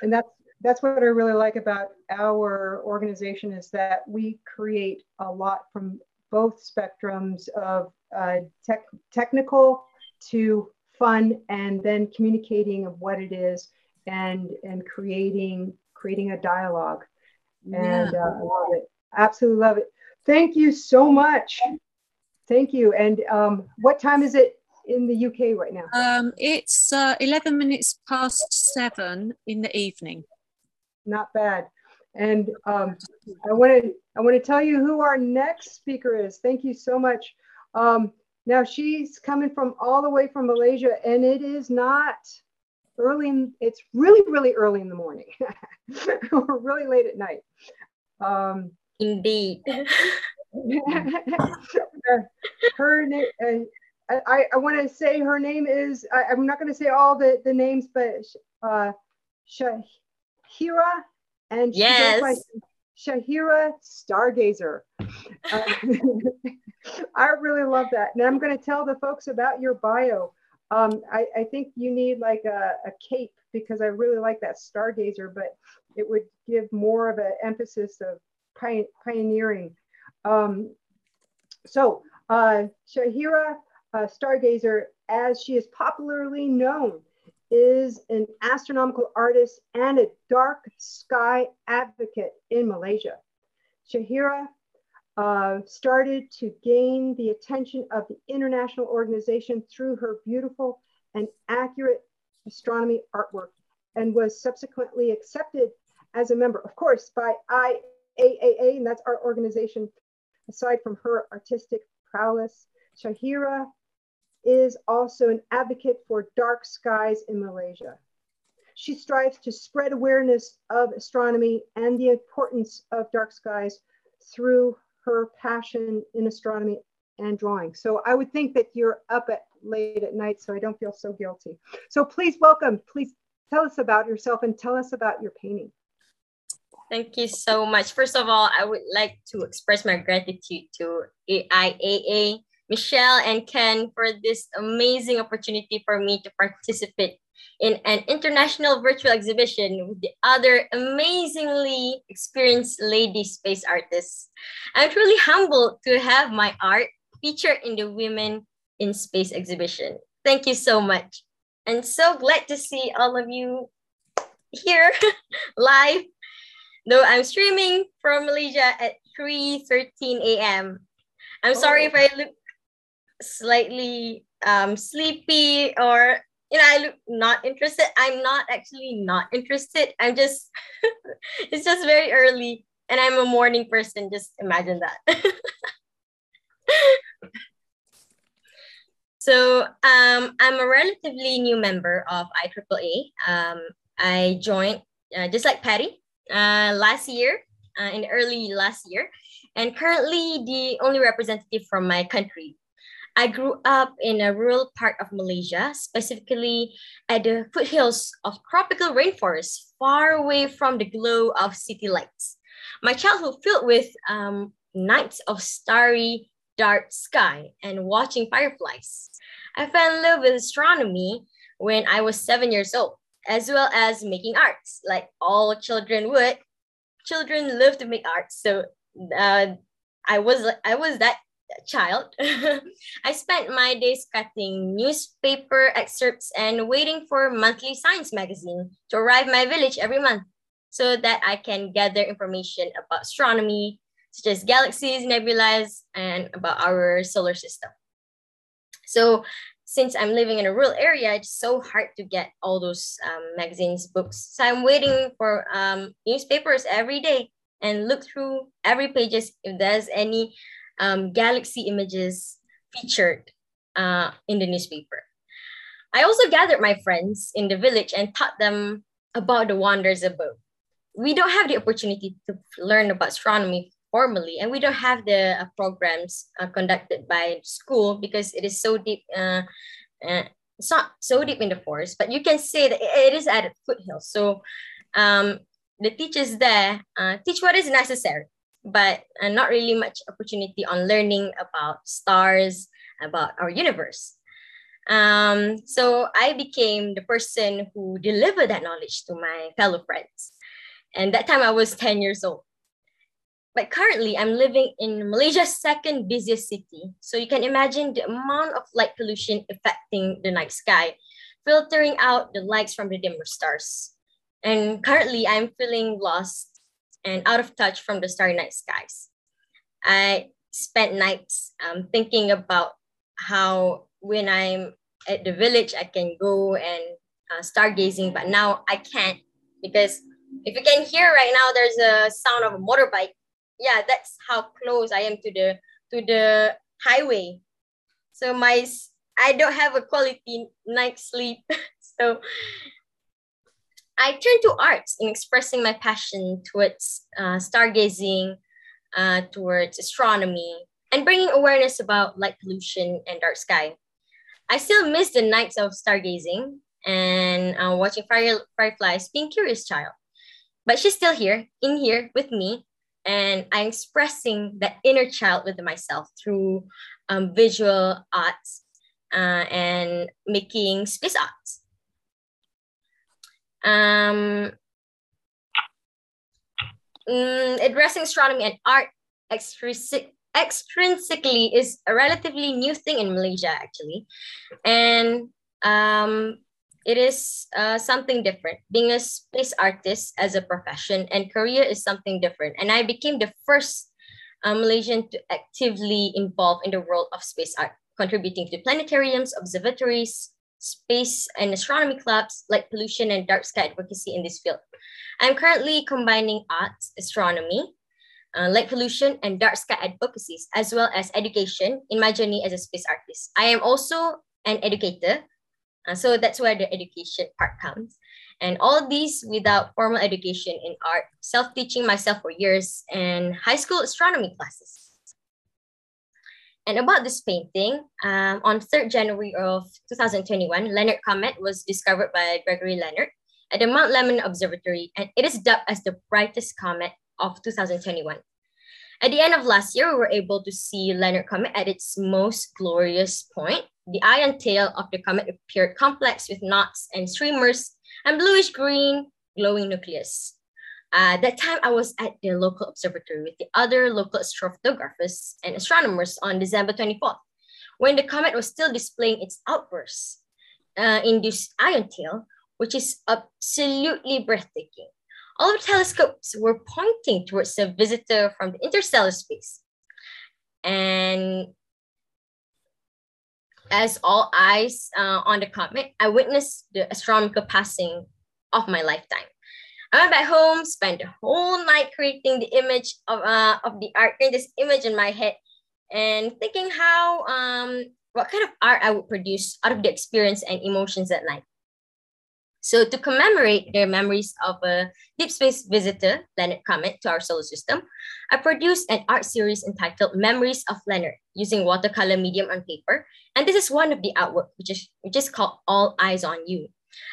And that's that's what I really like about our organization is that we create a lot from both spectrums of uh, tech, technical to fun and then communicating of what it is and and creating creating a dialogue. Yeah. and uh, I love it. Absolutely love it. Thank you so much. Thank you. And um, what time is it in the UK right now? Um, it's uh, 11 minutes past seven in the evening not bad. And um, I want to I want to tell you who our next speaker is. Thank you so much. Um, now she's coming from all the way from Malaysia, and it is not early. In, it's really, really early in the morning, (laughs) or really late at night. Um, Indeed. (laughs) her name. Uh, I, I want to say her name is. I, am not going to say all the the names, but uh, Shahira, and yes. Shahira Stargazer. Uh, (laughs) I really love that. And I'm going to tell the folks about your bio. Um, I, I, think you need like a, a, cape because I really like that Stargazer, but it would give more of an emphasis of pioneering. Um, so uh, Shahira uh, Stargazer, as she is popularly known, is an astronomical artist and a dark sky advocate in Malaysia. Shahira uh, started to gain the attention of the international organization through her beautiful and accurate astronomy artwork and was subsequently accepted as a member, of course, by IAAA, and that's our organization. Aside from her artistic prowess, Shahira is also an advocate for dark skies in Malaysia. She strives to spread awareness of astronomy and the importance of dark skies through her passion in astronomy and drawing. So I would think that you're up at late at night, so I don't feel so guilty. So please welcome, please tell us about yourself and tell us about your painting. Thank you so much. First of all, I would like to express my gratitude to AIAA Michelle and Ken for this amazing opportunity for me to participate in an international virtual exhibition with the other amazingly experienced lady space artists. I'm truly humbled to have my art featured in the Women in Space exhibition. Thank you so much. And so glad to see all of you here (laughs) live, though I'm streaming from Malaysia at 3.13 a.m. I'm sorry oh. if I look slightly um, sleepy or you know, I look not interested. I'm not actually not interested. I'm just, (laughs) it's just very early and I'm a morning person. Just imagine that. (laughs) so um, I'm a relatively new member of IAAA. Um, I joined uh, just like Patty uh, last year, uh, in early last year, and currently the only representative from my country I grew up in a rural part of Malaysia, specifically at the foothills of tropical rainforests, far away from the glow of city lights. My childhood filled with um, nights of starry, dark sky and watching fireflies. I fell in love with astronomy when I was seven years old, as well as making arts, like all children would. Children love to make art, so uh, I was I was that child, (laughs) I spent my days cutting newspaper excerpts and waiting for monthly science magazine to arrive my village every month so that I can gather information about astronomy, such as galaxies, nebulae, and about our solar system. So since I'm living in a rural area, it's so hard to get all those um, magazines, books. So I'm waiting for um, newspapers every day and look through every pages if there's any um, galaxy images featured uh, in the newspaper. I also gathered my friends in the village and taught them about the wonders above. We don't have the opportunity to learn about astronomy formally, and we don't have the uh, programs uh, conducted by school because it is so deep. Uh, uh, it's not so deep in the forest, but you can say that it is at a foothill. So um, the teachers there uh, teach what is necessary but uh, not really much opportunity on learning about stars, about our universe. Um, so I became the person who delivered that knowledge to my fellow friends. And that time I was 10 years old. But currently, I'm living in Malaysia's second busiest city. So you can imagine the amount of light pollution affecting the night sky, filtering out the lights from the dimmer stars. And currently, I'm feeling lost and out of touch from the starry night skies. I spent nights um, thinking about how when I'm at the village, I can go and uh, stargazing, but now I can't because if you can hear right now, there's a sound of a motorbike. Yeah, that's how close I am to the to the highway So my I don't have a quality night sleep. (laughs) so I turned to arts in expressing my passion towards uh, stargazing, uh, towards astronomy, and bringing awareness about light pollution and dark sky. I still miss the nights of stargazing and uh, watching fire, fireflies, being curious child. But she's still here, in here with me, and I'm expressing that inner child within myself through um, visual arts uh, and making space arts. Um, mm, addressing astronomy and art extrinsic, extrinsically is a relatively new thing in Malaysia, actually. And um, it is uh, something different. Being a space artist as a profession and career is something different. And I became the first uh, Malaysian to actively involve in the world of space art, contributing to planetariums, observatories, space and astronomy clubs, light pollution and dark sky advocacy in this field. I'm currently combining arts, astronomy, uh, light pollution, and dark sky advocacies, as well as education in my journey as a space artist. I am also an educator, uh, so that's where the education part comes. And all these without formal education in art, self-teaching myself for years, and high school astronomy classes. And about this painting, um, on 3rd January of 2021, Leonard Comet was discovered by Gregory Leonard at the Mount Lemmon Observatory, and it is dubbed as the brightest comet of 2021. At the end of last year, we were able to see Leonard Comet at its most glorious point. The ion tail of the comet appeared complex with knots and streamers and bluish green glowing nucleus. Uh, that time I was at the local observatory with the other local astrophotographers and astronomers on December 24th, when the comet was still displaying its outbursts uh, induced ion tail, which is absolutely breathtaking. All the telescopes were pointing towards the visitor from the interstellar space. And as all eyes uh, on the comet, I witnessed the astronomical passing of my lifetime. I went back home, spent the whole night creating the image of, uh, of the art, creating this image in my head, and thinking how um what kind of art I would produce out of the experience and emotions that night. So to commemorate their memories of a deep space visitor, Leonard Comet, to our solar system, I produced an art series entitled Memories of Leonard using watercolor medium on paper. And this is one of the artwork, which is, which is called All Eyes on You.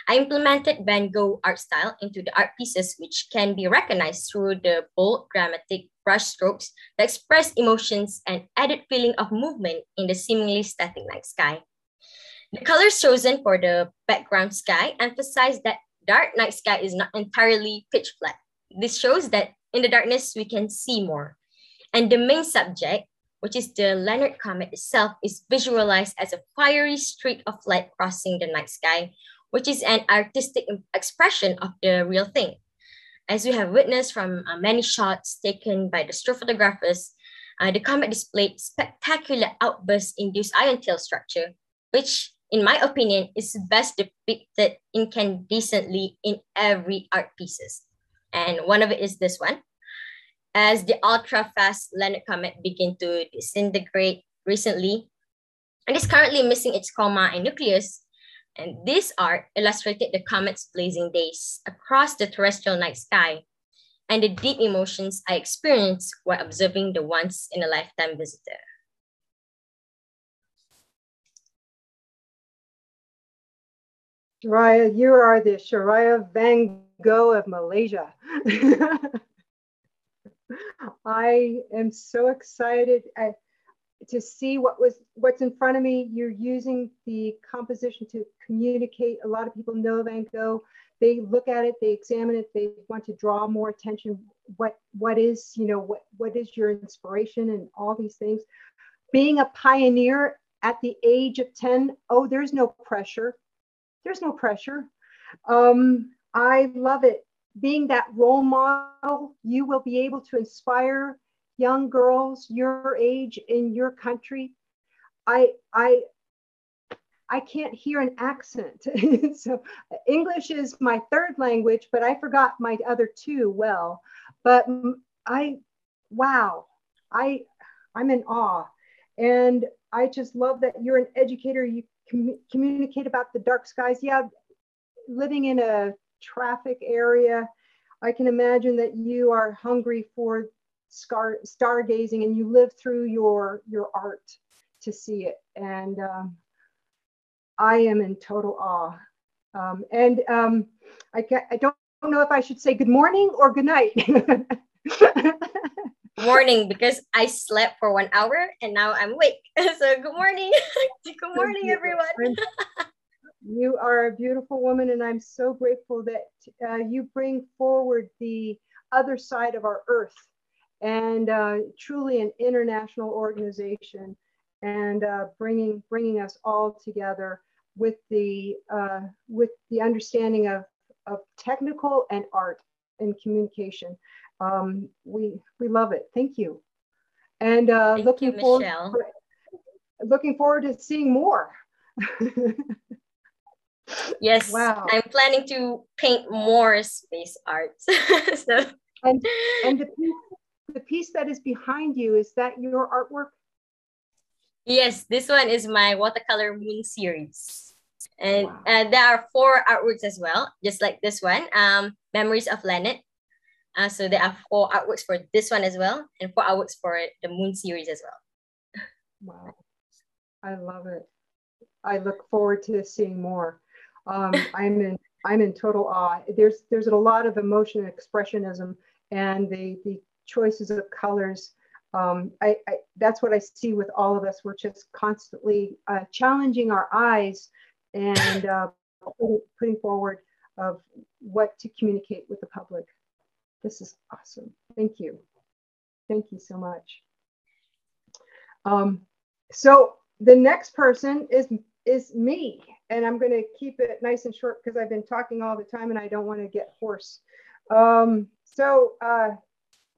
I implemented Van Gogh art style into the art pieces, which can be recognized through the bold, dramatic brush strokes that express emotions and added feeling of movement in the seemingly static night sky. The colors chosen for the background sky emphasize that dark night sky is not entirely pitch black. This shows that in the darkness, we can see more. And the main subject, which is the Leonard Comet itself, is visualized as a fiery streak of light crossing the night sky, which is an artistic expression of the real thing. As we have witnessed from uh, many shots taken by the astrophotographers, uh, the comet displayed spectacular outburst-induced ion tail structure, which, in my opinion, is best depicted incandescently in every art pieces. And one of it is this one. As the ultra-fast Leonard comet began to disintegrate recently, and is currently missing its coma and nucleus, and this art illustrated the comet's blazing days across the terrestrial night sky and the deep emotions I experienced while observing the once in a lifetime visitor. Shariah, you are the Shariah Van Gogh of Malaysia. (laughs) I am so excited. I, to see what was what's in front of me. You're using the composition to communicate. A lot of people know Van Gogh. They look at it, they examine it, they want to draw more attention. What what is you know what what is your inspiration and all these things. Being a pioneer at the age of 10, oh, there's no pressure. There's no pressure. Um, I love it. Being that role model, you will be able to inspire young girls your age in your country i i i can't hear an accent (laughs) so english is my third language but i forgot my other two well but i wow i i'm in awe and I just love that you're an educator. You com communicate about the dark skies. Yeah, living in a traffic area, I can imagine that you are hungry for star stargazing and you live through your your art to see it. And um, I am in total awe. Um, and um, I, I don't know if I should say good morning or good night. (laughs) morning because I slept for one hour and now I'm awake. (laughs) So good morning. (laughs) good morning, everyone. you are a beautiful woman, and I'm so grateful that uh, you bring forward the other side of our earth and uh, truly an international organization and uh, bringing bringing us all together with the uh, with the understanding of of technical and art and communication. Um, we we love it. Thank you, and uh, Thank looking you, forward for, looking forward to seeing more. yes, (laughs) wow. I'm planning to paint more space arts. (laughs) so. And and the piece, the piece that is behind you is that your artwork. Yes, this one is my watercolor moon series. And wow. uh, there are four artworks as well, just like this one, um, Memories of Leonard. Uh, so there are four artworks for this one as well, and four artworks for the Moon series as well. Wow, I love it. I look forward to seeing more. Um, (laughs) I'm in I'm in total awe. There's there's a lot of emotion and expressionism, and the the choices of colors. Um, I, I, that's what I see with all of us. We're just constantly uh, challenging our eyes and uh, putting forward of what to communicate with the public. This is awesome. Thank you. Thank you so much. Um, so the next person is is me, and I'm going to keep it nice and short because I've been talking all the time and I don't want to get hoarse. Um, so uh,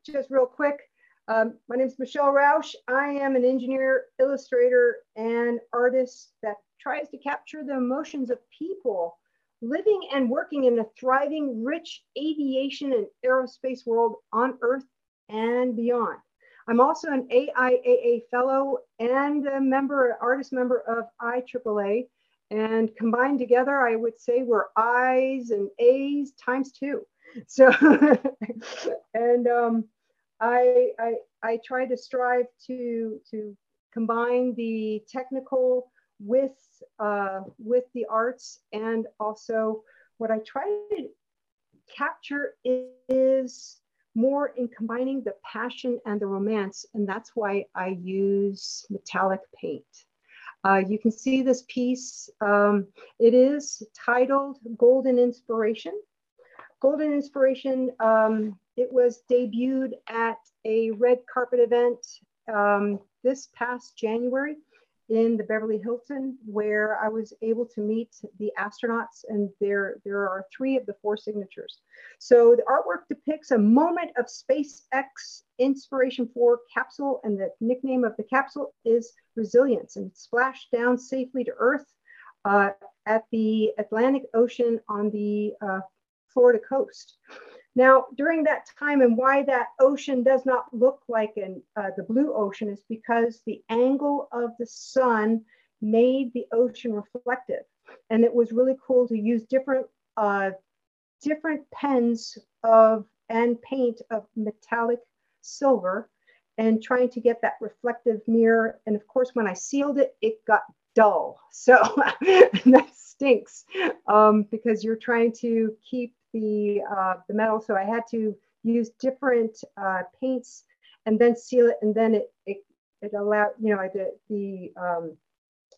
just real quick, um, my name is Michelle Rouch. I am an engineer, illustrator, and artist that tries to capture the emotions of people living and working in a thriving, rich aviation and aerospace world on Earth and beyond. I'm also an AIAA fellow and a member, artist member of IAAA. And combined together, I would say we're I's and A's times two. So, (laughs) and um, I, I, I try to strive to, to combine the technical with uh, with the arts and also what I try to capture is more in combining the passion and the romance and that's why I use metallic paint. Uh, you can see this piece. Um, it is titled Golden Inspiration. Golden Inspiration, um, it was debuted at a red carpet event um, this past January in the Beverly Hilton, where I was able to meet the astronauts, and there, there are three of the four signatures. So the artwork depicts a moment of SpaceX Inspiration 4 capsule, and the nickname of the capsule is Resilience, and splashed down safely to Earth uh, at the Atlantic Ocean on the uh, Florida coast. Now, during that time, and why that ocean does not look like an, uh, the blue ocean is because the angle of the sun made the ocean reflective. And it was really cool to use different, uh, different pens of and paint of metallic silver and trying to get that reflective mirror. And of course, when I sealed it, it got dull. (laughs) So (laughs) that stinks um, because you're trying to keep the, uh, the metal. So I had to use different uh, paints and then seal it. And then it, it, it allowed, you know, the, the, um,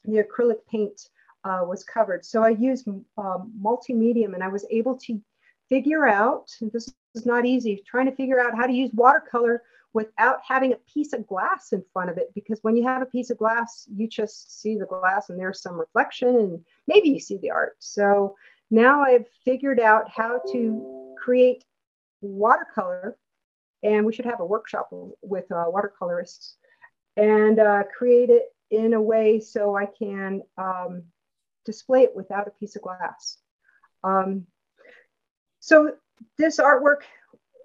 the acrylic paint uh, was covered. So I used um, multi-medium and I was able to figure out, this is not easy, trying to figure out how to use watercolor without having a piece of glass in front of it. Because when you have a piece of glass, you just see the glass and there's some reflection and maybe you see the art. So now I've figured out how to create watercolor, and we should have a workshop with uh, watercolorists and uh, create it in a way so I can um, display it without a piece of glass. Um, so this artwork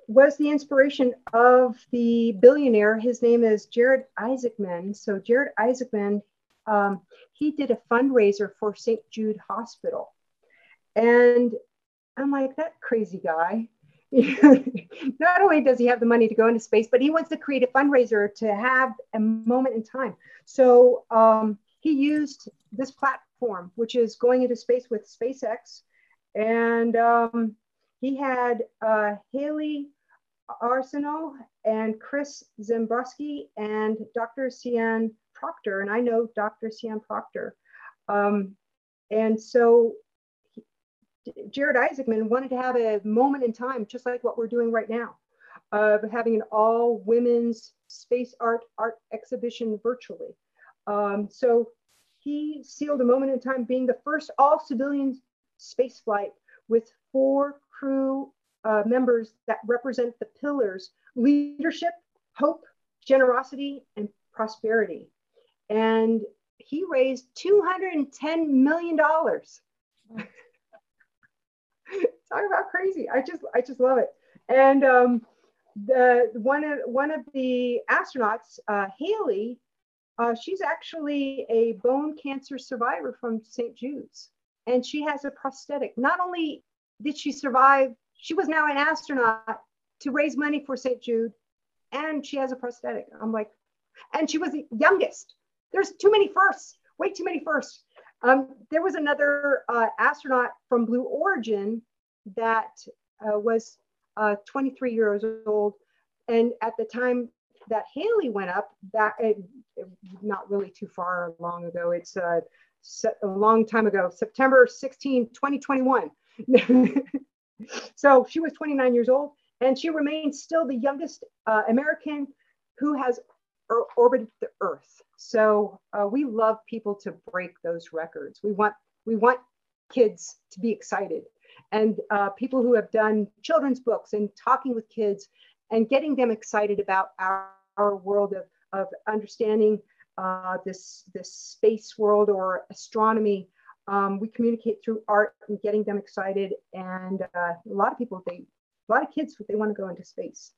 was the inspiration of the billionaire. His name is Jared Isaacman. So Jared Isaacman, um, he did a fundraiser for St. Jude Hospital. And I'm like, that crazy guy. (laughs) Not only does he have the money to go into space, but he wants to create a fundraiser to have a moment in time. So um, he used this platform, which is going into space with SpaceX. And um, he had uh, Hayley Arceneaux and Chris Sembroski and Dr. Sian Proctor. And I know Dr. Sian Proctor. Um, and so Jared Isaacman wanted to have a moment in time, just like what we're doing right now, of having an all women's space art art exhibition virtually. Um, so he sealed a moment in time being the first all civilian space flight with four crew uh, members that represent the pillars leadership, hope, generosity, and prosperity. And he raised $210 million. (laughs) Talk about crazy. I just, I just love it. And um, the one of one of the astronauts, uh, Hayley, uh, she's actually a bone cancer survivor from St. Jude's, and she has a prosthetic. Not only did she survive, she was now an astronaut to raise money for St. Jude, and she has a prosthetic. I'm like, and she was the youngest. There's too many firsts, way too many firsts. Um, there was another uh, astronaut from Blue Origin that uh, was uh, 23 years old. And at the time that Hayley went up, that not really too far long ago, it's uh, a long time ago, September 16, 2021. (laughs) so she was 29 years old and she remains still the youngest uh, American who has or orbited the Earth. So uh, we love people to break those records. We want we want kids to be excited, and uh, people who have done children's books and talking with kids and getting them excited about our, our world of, of understanding uh, this this space world or astronomy. Um, we communicate through art and getting them excited, and uh, a lot of people they a lot of kids they want to go into space.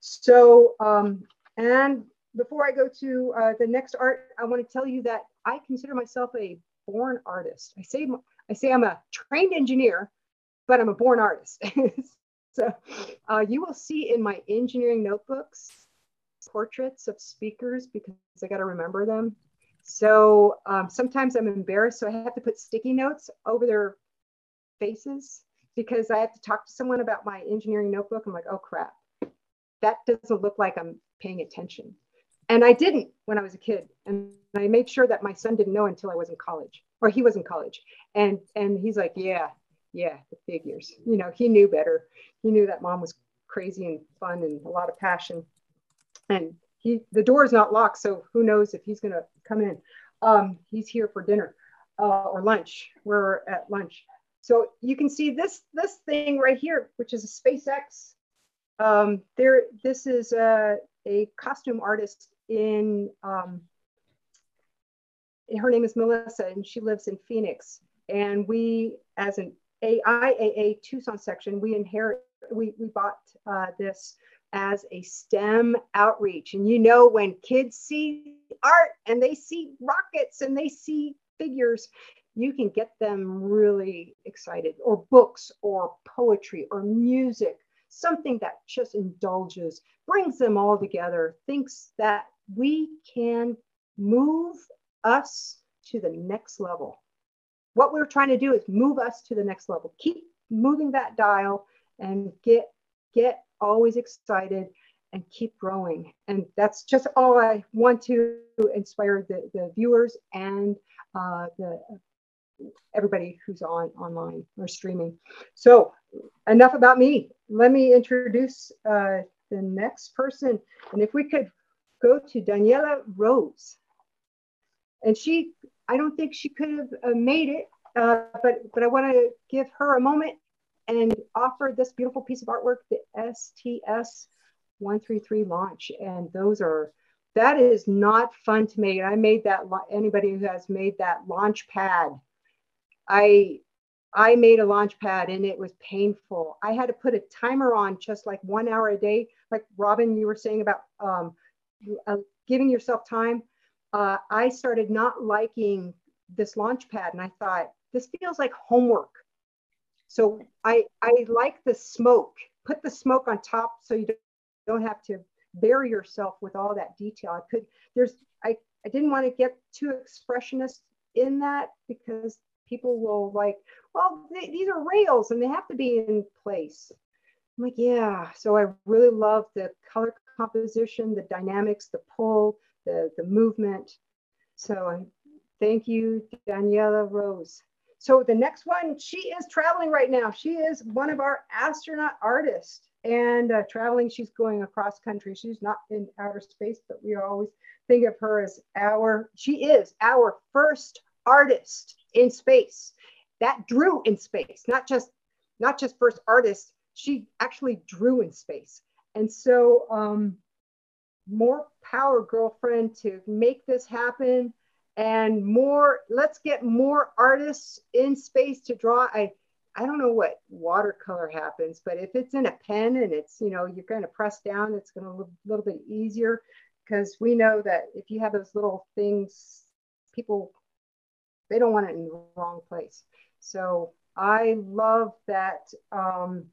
So um, and before I go to uh, the next art, I want to tell you that I consider myself a born artist. I say I say I'm a trained engineer, but I'm a born artist. (laughs) so uh, you will see in my engineering notebooks portraits of speakers because I got to remember them. So um, sometimes I'm embarrassed, so I have to put sticky notes over their faces because I have to talk to someone about my engineering notebook. I'm like, oh crap, that doesn't look like I'm paying attention. And I didn't when I was a kid. And I made sure that my son didn't know until I was in college or he was in college. And and he's like, yeah, yeah, the figures. You know, he knew better. He knew that mom was crazy and fun and a lot of passion. And he the door is not locked, so who knows if he's gonna come in. Um, he's here for dinner uh, or lunch. We're at lunch. So you can see this this thing right here, which is a SpaceX. Um, there, this is a, a costume artist in, um, her name is Melissa and she lives in Phoenix. And we, as an AIAA Tucson section, we inherit, we, we bought uh, this as a STEM outreach. And you know, when kids see art and they see rockets and they see figures, you can get them really excited, or books, or poetry, or music, something that just indulges, brings them all together, thinks that we can move us to the next level. What we're trying to do is move us to the next level. Keep moving that dial and get get always excited and keep growing. And that's just all I want to inspire the, the viewers and uh, the everybody who's on online or streaming. So enough about me. Let me introduce uh, the next person. And if we could go to Daniela Rose. And she, I don't think she could have uh, made it, uh, but, but I want to give her a moment and offer this beautiful piece of artwork, the STS 133 launch. And those are, that is not fun to make. I made that, anybody who has made that launch pad, I, I made a launch pad and it was painful. I had to put a timer on just like one hour a day, like Robin, you were saying about um, uh, giving yourself time. Uh, I started not liking this launch pad and I thought, this feels like homework. So I, I like the smoke, put the smoke on top so you don't have to bury yourself with all that detail. I could, there's, I, I didn't want to get too expressionist in that because people will like, well, they, these are rails and they have to be in place. I'm like, yeah. So I really love the color composition, the dynamics, the pull, the, the movement. So thank you, Daniela Rose. So the next one, she is traveling right now. She is one of our astronaut artists and uh, traveling. She's going across country. She's not in outer space, but we always think of her as our, she is our first artist in space that drew in space, not just, not just first artist, she actually drew in space. And so um, more power, girlfriend, to make this happen and more, let's get more artists in space to draw. I, I don't know what watercolor happens, but if it's in a pen and it's, you know, you're going to press down, it's going to look a little bit easier because we know that if you have those little things, people, they don't want it in the wrong place. So I love that um,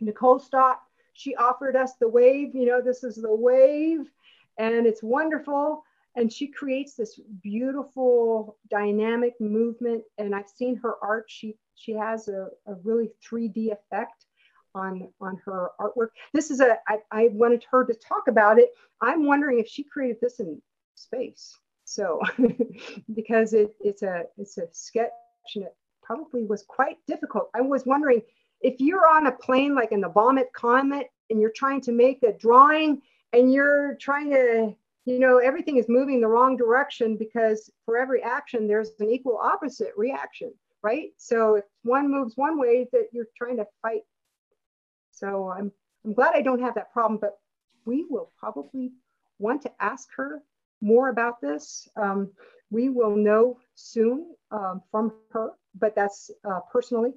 Nicole Stott, she offered us the wave, you know, this is the wave and it's wonderful. And she creates this beautiful dynamic movement and i've seen her art. She she has a, a really 3d effect on on her artwork. This is a I, I wanted her to talk about it. I'm wondering if she created this in space. So (laughs) because it, it's a it's a sketch and it probably was quite difficult. I was wondering if you're on a plane like in the Vomit Comet and you're trying to make a drawing and you're trying to you know, everything is moving the wrong direction because for every action, there's an equal opposite reaction, right? So if one moves one way, that you're trying to fight. So I'm, I'm glad I don't have that problem, but we will probably want to ask her more about this. Um, we will know soon um, from her, but that's uh, personally.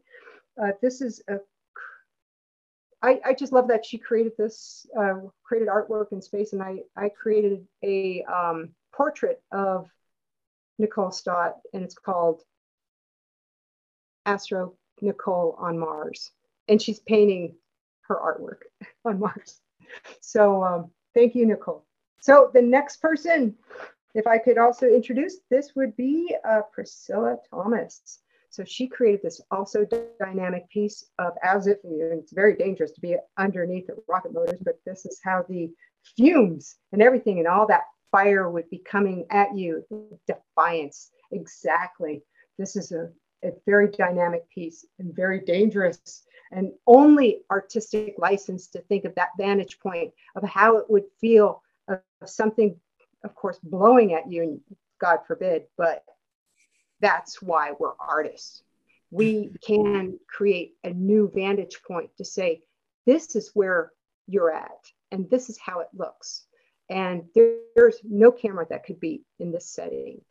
Uh, this is a I, I just love that she created this, uh, created artwork in space, and I, I created a um, portrait of Nicole Stott, and it's called Astro Nicole on Mars. And she's painting her artwork (laughs) on Mars. So um, thank you, Nicole. So the next person, if I could also introduce, this would be uh, Priscilla Thomas. So she created this also dynamic piece of as if it's very dangerous to be underneath the rocket motors, but this is how the fumes and everything and all that fire would be coming at you. Defiance, exactly. This is a, a very dynamic piece and very dangerous and only artistic license to think of that vantage point of how it would feel of something, of course, blowing at you, and God forbid, but that's why we're artists. We can create a new vantage point to say, this is where you're at, and this is how it looks. And there, there's no camera that could be in this setting,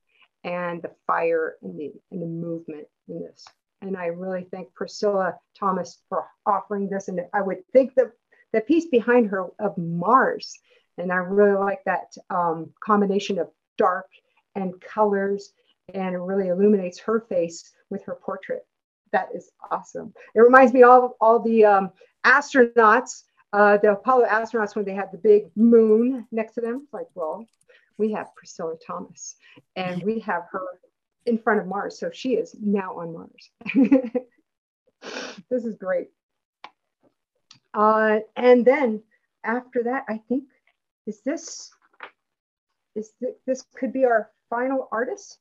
and the fire and the, and the movement in this. And I really thank Priscilla Thomas for offering this. And I would think that the piece behind her of Mars, and I really like that um, combination of dark and colors and it really illuminates her face with her portrait. That is awesome. It reminds me of all the um, astronauts, uh, the Apollo astronauts when they had the big moon next to them. Like, well, we have Priscilla Thomas and we have her in front of Mars. So she is now on Mars. (laughs) this is great. Uh, and then after that, I think, is this, is th this could be our final artist?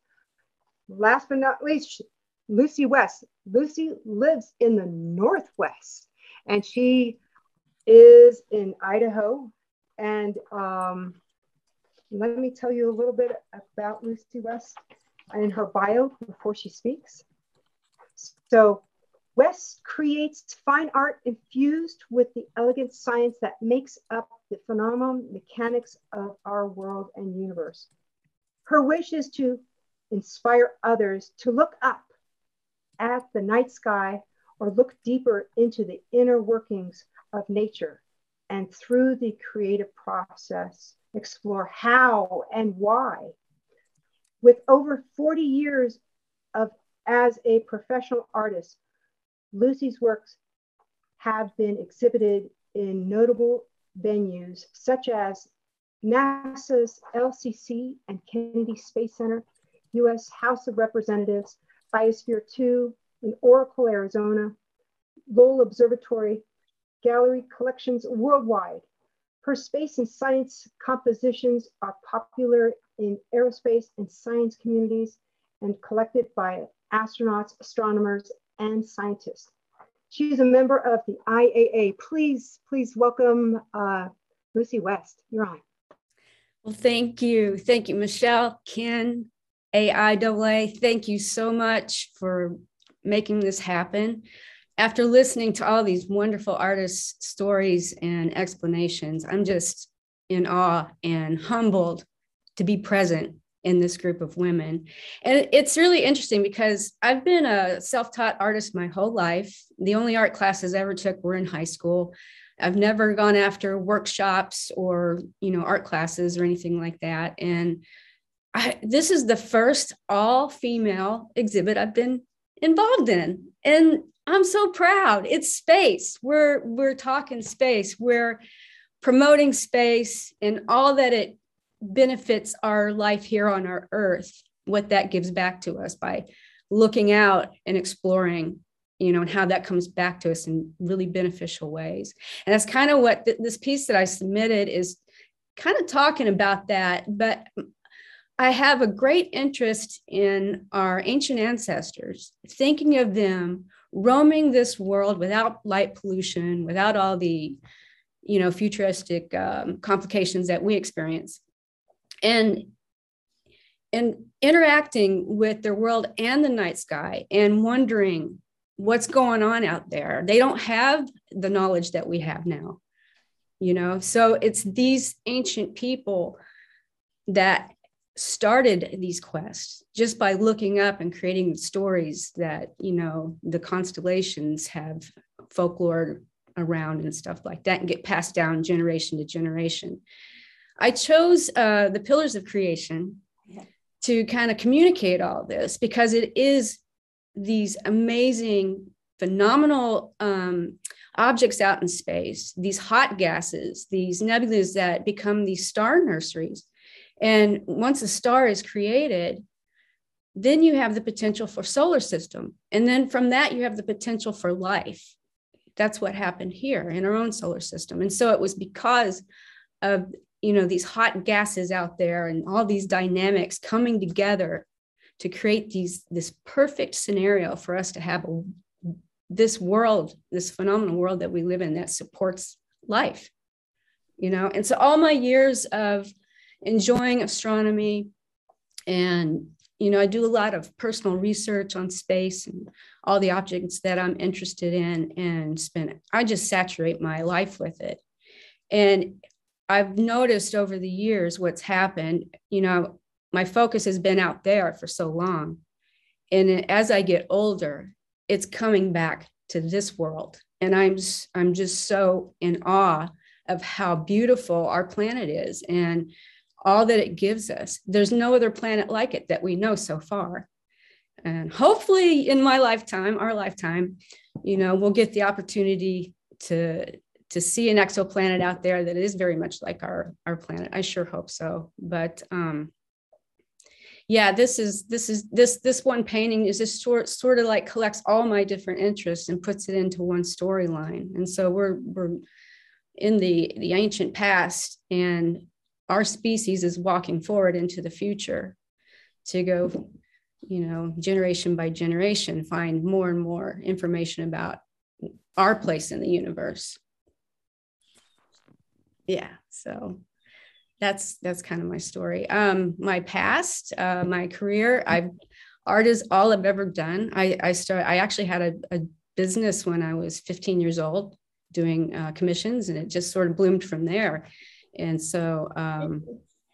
Last but not least, Lucy West. Lucy lives in the Northwest and she is in Idaho. And um, let me tell you a little bit about Lucy West and her bio before she speaks. So, West creates fine art infused with the elegant science that makes up the phenomenal mechanics of our world and universe. Her wish is to inspire others to look up at the night sky or look deeper into the inner workings of nature and through the creative process, explore how and why. With over 40 years of as a professional artist, Lucy's works have been exhibited in notable venues such as NASA's LCC and Kennedy Space Center, US House of Representatives, Biosphere 2 in Oracle, Arizona, Lowell Observatory, gallery collections worldwide. Her space and science compositions are popular in aerospace and science communities and collected by astronauts, astronomers, and scientists. She's a member of the IAA. Please, please welcome uh, Lucy West. You're on. Well, thank you. Thank you, Michelle, Ken, AIAA. Thank you so much for making this happen. After listening to all these wonderful artists' stories and explanations, I'm just in awe and humbled to be present in this group of women. And it's really interesting because I've been a self taught artist my whole life. The only art classes I ever took were in high school. I've never gone after workshops or, you know, art classes or anything like that. And I, this is the first all female exhibit I've been involved in. And I'm so proud. It's space. We're we're talking space. We're promoting space and all that it benefits our life here on our earth, what that gives back to us by looking out and exploring you know, and how that comes back to us in really beneficial ways. And that's kind of what th- this piece that I submitted is kind of talking about that. But I have a great interest in our ancient ancestors, thinking of them roaming this world without light pollution, without all the, you know, futuristic um, complications that we experience, and and interacting with their world and the night sky, and wondering what's going on out there. They don't have the knowledge that we have now, you know. So it's these ancient people that started these quests just by looking up and creating stories that you know the constellations have folklore around and stuff like that and get passed down generation to generation. I chose uh, the pillars of creation to kind of communicate all this because it is these amazing phenomenal um, objects out in space these hot gases these nebulas that become these star nurseries and once a star is created, then you have the potential for solar system. And then from that, you have the potential for life. That's what happened here in our own solar system. And so it was because of you know these hot gases out there and all these dynamics coming together to create these this perfect scenario for us to have a, this world this phenomenal world that we live in that supports life you know and so all my years of enjoying astronomy. And you know i do a lot of personal research on space and all the objects that i'm interested in and spend i just saturate my life with it. And i've noticed over the years what's happened. You know my focus has been out there for so long. And as i get older it's coming back to this world. And i'm i'm just so in awe of how beautiful our planet is. And all that it gives us. There's no other planet like it that we know so far. And hopefully, in my lifetime, our lifetime, you know, we'll get the opportunity to to see an exoplanet out there that is very much like our our planet. I sure hope so. But um, yeah, this is this is this this one painting is just sort sort of like collects all my different interests and puts it into one storyline. And so we're we're in the the ancient past and our species is walking forward into the future to go you know generation by generation find more and more information about our place in the universe. Yeah so that's that's kind of my story. Um my past uh my career i've art is all i've ever done. I i started i actually had a, a business when i was 15 years old doing uh, commissions and it just sort of bloomed from there and so um,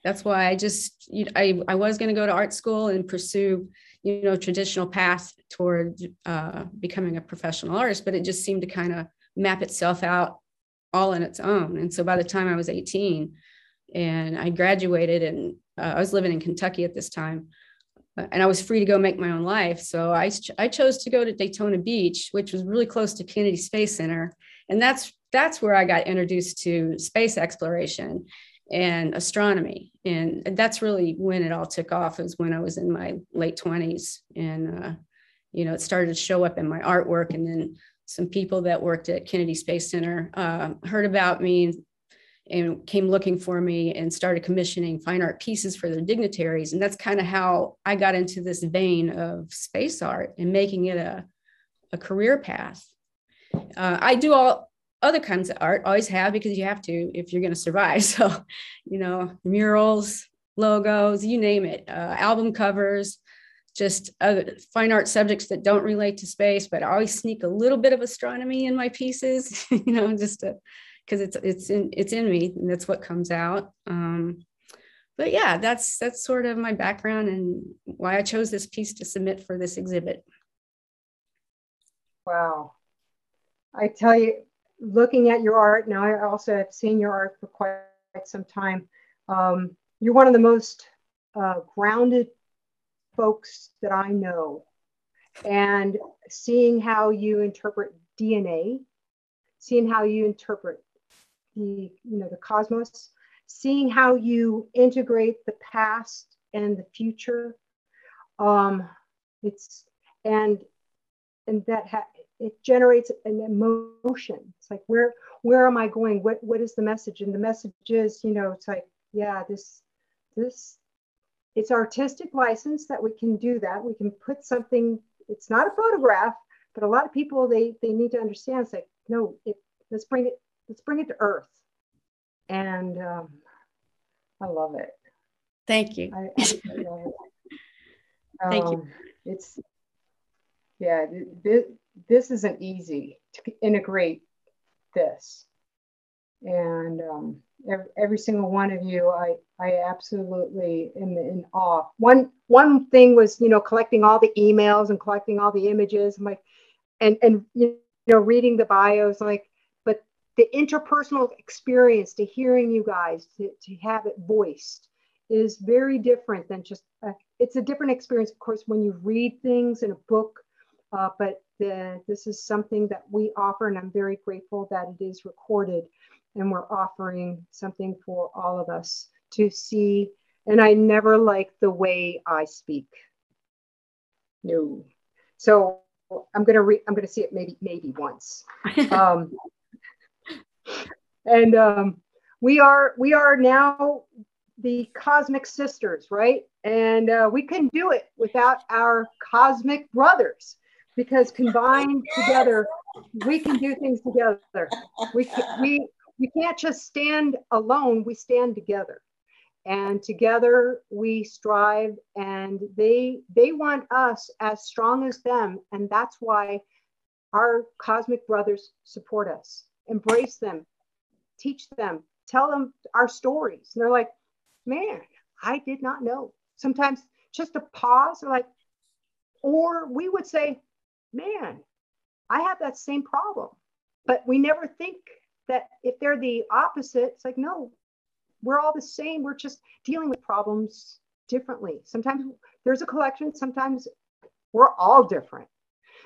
that's why I just, you know, I, I was going to go to art school and pursue, you know, traditional path toward uh, becoming a professional artist, but it just seemed to kind of map itself out all on its own. And so by the time I was 18 and I graduated and uh, I was living in Kentucky at this time uh, and I was free to go make my own life. So I, I chose to go to Daytona Beach, which was really close to Kennedy Space Center. And that's, that's where I got introduced to space exploration and astronomy. And that's really when it all took off is when I was in my late 20s. And, uh, you know, it started to show up in my artwork. And then some people that worked at Kennedy Space Center uh, heard about me and, came looking for me and started commissioning fine art pieces for their dignitaries. And that's kind of how I got into this vein of space art and making it a, a career path. Uh, I do all other kinds of art always have because you have to if you're going to survive. (laughs) So you know murals logos you name it uh, album covers just other fine art subjects that don't relate to space but i always sneak a little bit of astronomy in my pieces (laughs) you know just because it's it's in it's in me and that's what comes out. Um, but yeah that's that's sort of my background and why i chose this piece to submit for this exhibit. Wow. I tell you looking at your art now, I also have seen your art for quite some time. Um, you're one of the most uh, grounded folks that I know. And seeing how you interpret DNA, seeing how you interpret the, you know, the cosmos, seeing how you integrate the past and the future. Um, it's and and that ha- it generates an emotion. It's like where where am I going? What what is the message? And the message is, you know, it's like, yeah, this this it's artistic license that we can do that. We can put something, it's not a photograph, but a lot of people they they need to understand it's like, no, it let's bring it, let's bring it to earth. And um, I love it. Thank you. I, I love it. (laughs) Thank you. Um, it's yeah, th- this isn't easy to integrate this. And um, every, every, single one of you, I, I absolutely am in awe. One, one thing was, you know, collecting all the emails and collecting all the images. I'm like, and, and, you know, reading the bios, like, but the interpersonal experience to hearing you guys, to, to have it voiced is very different than just, uh, it's a different experience, of course, when you read things in a book, uh, but the, this is something that we offer, and I'm very grateful that it is recorded. And we're offering something for all of us to see. And I never like the way I speak. No. So I'm gonna read. I'm gonna see it maybe maybe once. (laughs) Um, and um, we are we are now the cosmic sisters, right? And uh, we couldn't do it without our cosmic brothers because combined together, we can do things together. We, can, we, we can't just stand alone, we stand together. And together we strive and they they want us as strong as them. And that's why our cosmic brothers support us, embrace them, teach them, tell them our stories. And they're like, man, I did not know. Sometimes just a pause, like, or we would say, man, I have that same problem. But we never think that if they're the opposite, it's like, no, we're all the same. We're just dealing with problems differently. Sometimes there's a collection, sometimes we're all different.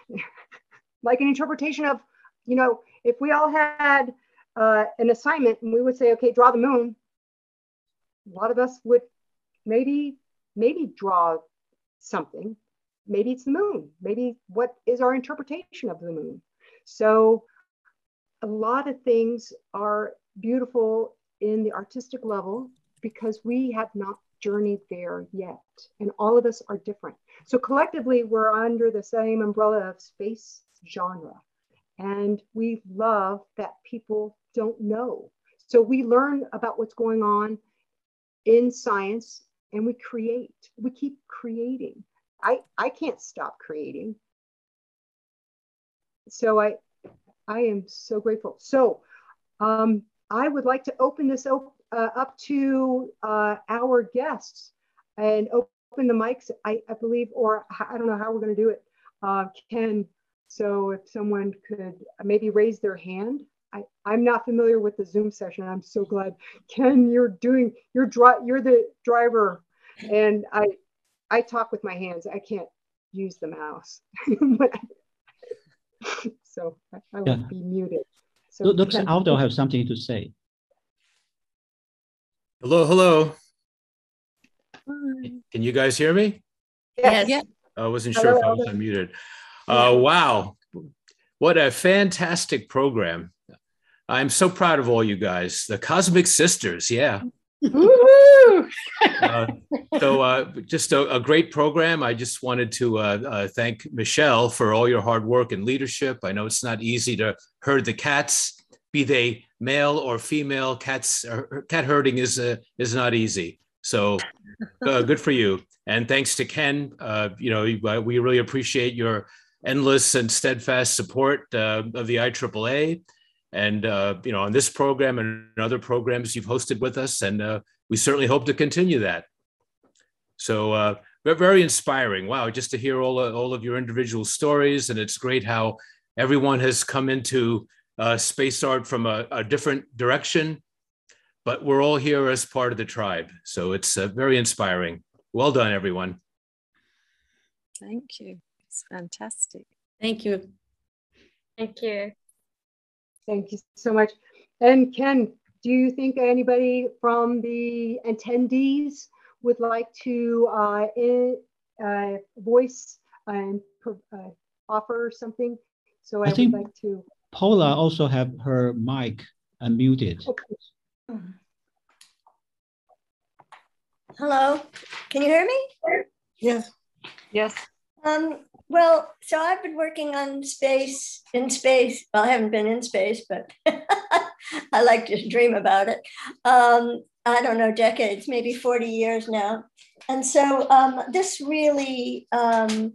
(laughs) like an interpretation of, you know, if we all had uh, an assignment and we would say, okay, draw the moon, a lot of us would maybe, maybe draw something maybe it's the moon. Maybe what is our interpretation of the moon? So a lot of things are beautiful in the artistic level because we have not journeyed there yet. And all of us are different. So collectively, we're under the same umbrella of space genre. And we love that people don't know. So we learn about what's going on in science and we create, we keep creating. I, I can't stop creating. So I, I am so grateful. So um, I would like to open this op uh, up to uh, our guests and open the mics, I, I believe, or I don't know how we're going to do it. Uh, Ken, so if someone could maybe raise their hand. I, I'm not familiar with the Zoom session. I'm so glad. Ken, you're doing, you're, dri you're the driver. And I, I talk with my hands. I can't use the mouse. (laughs) so I, I will yeah. be muted. So Looks like Aldo have something to say. Hello, hello. Hi. Can you guys hear me? Yes. Yeah. I wasn't sure hello, if I was unmuted. Uh, wow. What a fantastic program. I'm so proud of all you guys. The Cosmic Sisters, yeah. (laughs) uh, so uh, just a, a, great program. I just wanted to uh, uh, thank Michelle for all your hard work and leadership. I know it's not easy to herd the cats, be they male or female. Cats, uh, cat herding is uh, is not easy. So good for you. And thanks to Ken. you know, we really appreciate your endless and steadfast support of the IAAA and uh, you know on this program and other programs you've hosted with us and uh, we certainly hope to continue that. So uh, very inspiring. Wow just to hear all, of, all of your individual stories and it's great how everyone has come into uh, space art from a, a, different direction but we're all here as part of the tribe. So it's uh, very inspiring. Well done everyone. Thank you. It's fantastic. Thank you. Thank you Thank you so much. And Ken, do you think anybody from the attendees would like to uh, in, uh, voice and uh, offer something? So I, I would like to. Paula also have her mic unmuted. Okay. Hello, can you hear me? Yes. Yes. Um, well, so I've been working on space, in space. Well, I haven't been in space, but (laughs) I like to dream about it. Um, I don't know, decades, maybe 40 years now. And so um, this really, um,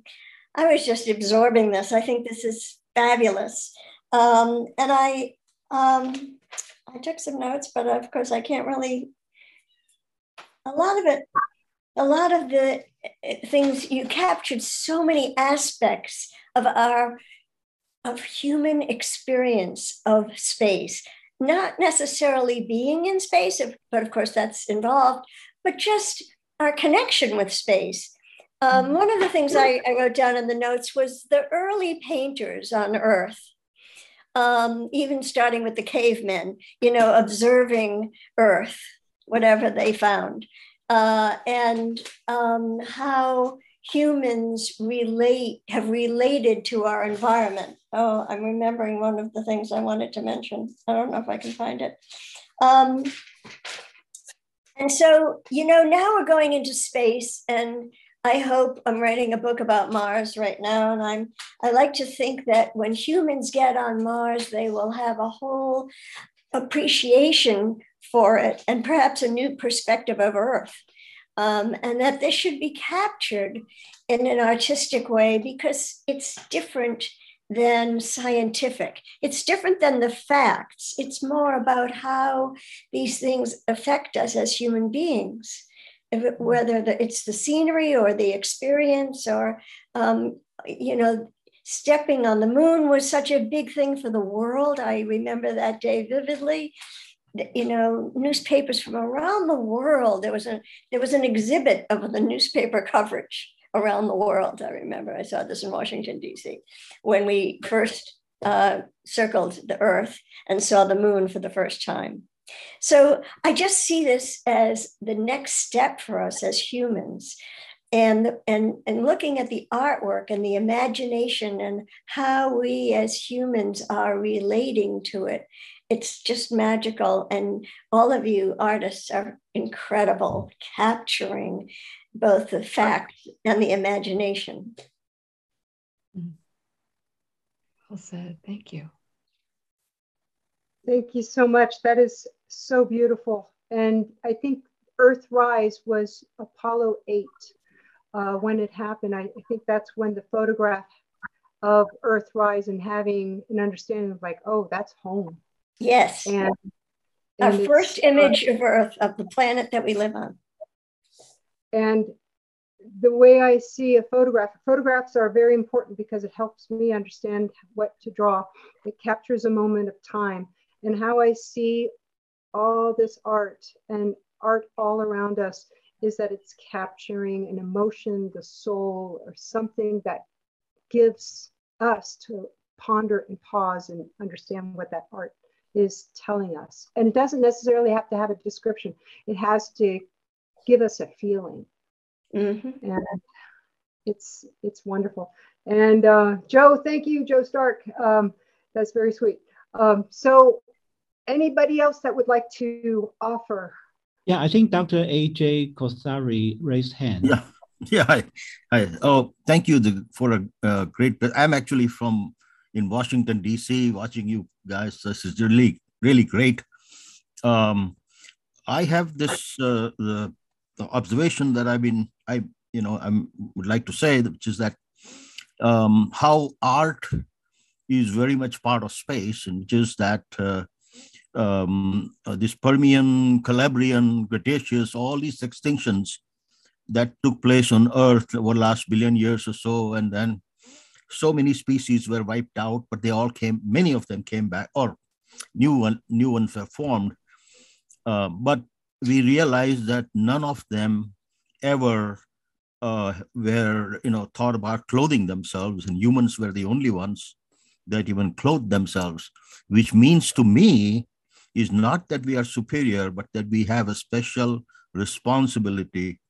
I was just absorbing this. I think this is fabulous. Um, and I, um, I took some notes, but of course I can't really, a lot of it, a lot of the things you captured so many aspects of our of human experience of space. Not necessarily being in space but of course that's involved but just our connection with space. Um, mm-hmm. one of the things I, I, wrote down in the notes was the early painters on earth um, even starting with the cavemen you know observing earth whatever they found uh, and um, how humans relate have related to our environment. Oh, I'm remembering one of the things I wanted to mention. I don't know if I can find it. Um, and so, you know, now we're going into space, and I hope I'm writing a book about Mars right now. And I'm I like to think that when humans get on Mars, they will have a whole appreciation for it and perhaps a new perspective of Earth. Um, and that this should be captured in an artistic way because it's different than scientific. It's different than the facts. It's more about how these things affect us as human beings, it, whether the, it's the scenery or the experience or, um, you know, stepping on the moon was such a big thing for the world. I remember that day vividly you know newspapers from around the world. There was a there was an exhibit of the newspaper coverage around the world. I remember i saw this in washington d.c when we first uh, circled the earth and saw the moon for the first time. So i just see this as the next step for us as humans. And and and looking at the artwork and the imagination and how we as humans are relating to it it's just magical. And all of you artists are incredible, capturing both the facts and the imagination. Mm-hmm. Well said. Thank you. Thank you so much. That is so beautiful. And I think Earthrise was Apollo 8 uh, when it happened. I, I think that's when the photograph of Earthrise and having an understanding of like, oh, that's home. Yes. And Our first uh, image of Earth, of the planet that we live on. And the way I see a photograph, photographs are very important because it helps me understand what to draw. It captures a moment of time and how I see all this art and art all around us is that it's capturing an emotion, the soul, or something that gives us to ponder and pause and understand what that art is telling us. And it doesn't necessarily have to have a description, it has to give us a feeling. Mm-hmm. And it's it's wonderful. And uh, Joe, thank you, Joe Stark. Um, that's very sweet. Um, so, anybody else that would like to offer? Yeah, I think Dr. AJ Kosari raised hand. Yeah, (laughs) yeah. Hi, hi. Oh, thank you the, for a uh, great. I'm actually from in Washington D.C. Watching you guys, this is really really great. Um, I have this uh, the, the observation that I've been I you know I would like to say which is that um, how art is very much part of space, and just that uh, um, uh, this Permian, Cambrian, Cretaceous, all these extinctions that took place on Earth over the last billion years or so, and then so many species were wiped out, but they all came, many of them came back, or new one, new ones were formed. Uh, but we realized that none of them ever uh, were, you know, thought about clothing themselves, and humans were the only ones that even clothed themselves, which means to me is not that we are superior, but that we have a special responsibility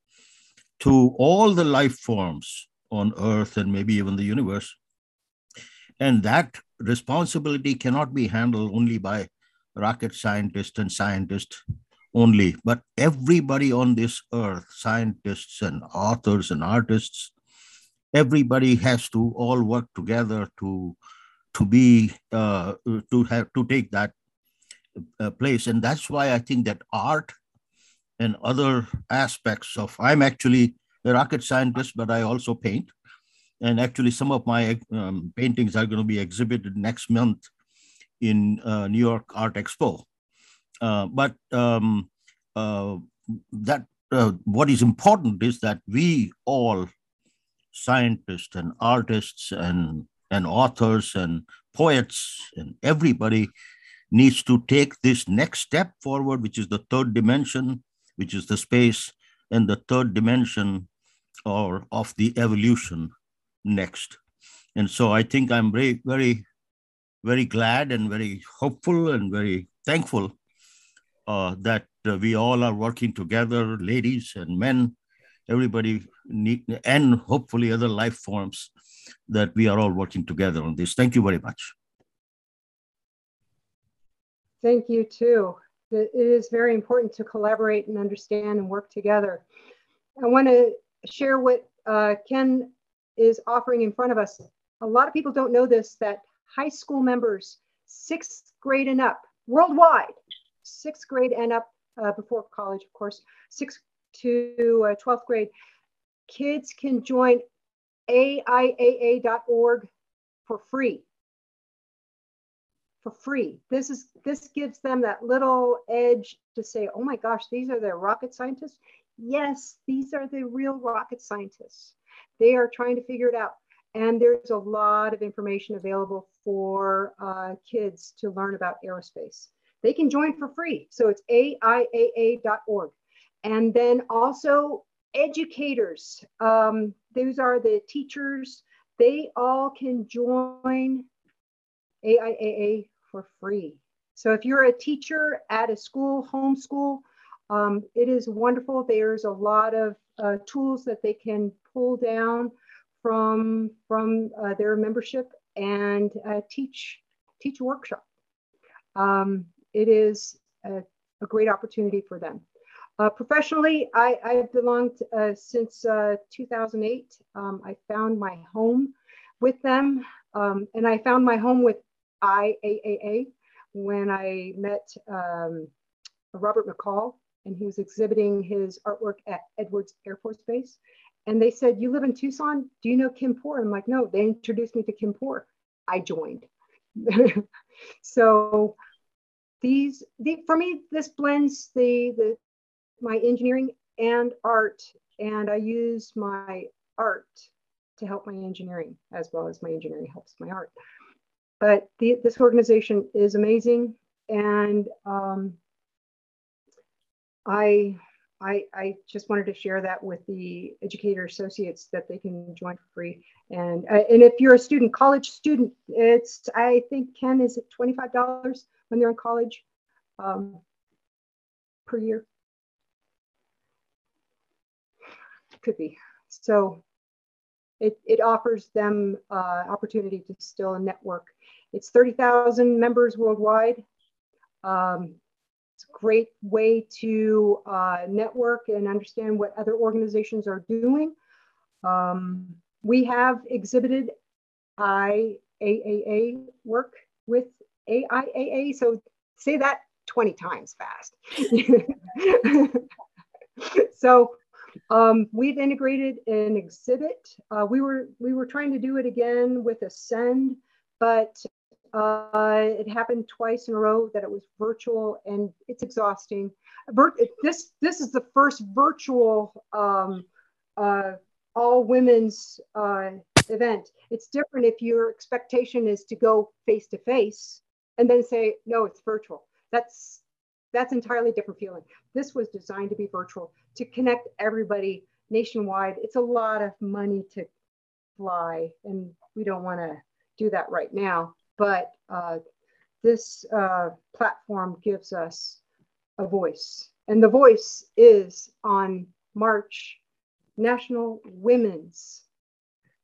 to all the life forms on Earth and maybe even the universe. And that responsibility cannot be handled only by rocket scientists and scientists only, but everybody on this earth, scientists and authors and artists, everybody has to all work together to to be uh, to have to take that uh, place, and that's why I think that art and other aspects of I'm actually a rocket scientist, but I also paint. And actually, some of my um, paintings are going to be exhibited next month in uh, New York Art Expo. Uh, but um, uh, that uh, what is important is that we all, scientists and artists and and authors and poets and everybody needs to take this next step forward, which is the third dimension, which is the space, and the third dimension or of the evolution next. And so I think I'm very, very, very glad and very hopeful and very thankful uh, that uh, we all are working together, ladies and men, everybody, need, and hopefully other life forms, that we are all working together on this. Thank you very much. Thank you too. It is very important to collaborate and understand and work together. I want to share what uh, Ken is offering in front of us. A lot of people don't know this that high school members, sixth grade and up, worldwide, sixth grade and up uh, before college, of course, sixth to uh, 12th grade, kids can join AIAA.org for free for free. This is this gives them that little edge to say, "Oh my gosh, these are the rocket scientists." Yes, these are the real rocket scientists. They are trying to figure it out. And there's a lot of information available for uh, kids to learn about aerospace. They can join for free. So it's AIAA.org. And then also educators. Um, those are the teachers. They all can join AIAA for free. So if you're a teacher at a school, homeschool, um, it is wonderful. There's a lot of uh, tools that they can pull down from from uh, their membership and uh, teach teach a workshop. Um, it is a, a, great opportunity for them. Uh, professionally, I, I've belonged uh, since uh, 2008. Um, I found my home with them, um, and I found my home with IAAA when I met um, Robert McCall and he was exhibiting his artwork at Edwards Air Force Base. And they said, You live in Tucson? Do you know Kim Poor? I'm like, No, they introduced me to Kim Poor. I joined. (laughs) so these, the, for me, this blends the, the my engineering and art, and I use my art to help my engineering as well as my engineering helps my art. But the, this organization is amazing, and um, I, I, I just wanted to share that with the educator associates that they can join for free. And uh, and if you're a student, college student, it's I think Ken is it twenty five dollars when they're in college um, per year. Could be. So it, it offers them uh, opportunity to still network. It's 30,000 members worldwide. Um, it's a great way to uh, network and understand what other organizations are doing. Um, we have exhibited IAAA work with AIAA, so say that 20 times fast. (laughs) so um, we've integrated an exhibit. Uh, we were we were trying to do it again with Ascend, but uh, it happened twice in a row that it was virtual and it's exhausting. Vir this this is the first virtual um, uh, all women's uh, event. It's different if your expectation is to go face to face and then say no, it's virtual. That's that's entirely different feeling. This was designed to be virtual to connect everybody nationwide. It's a lot of money to fly, and we don't want to do that right now. But uh, this uh, platform gives us a voice, and the voice is on March, National Women's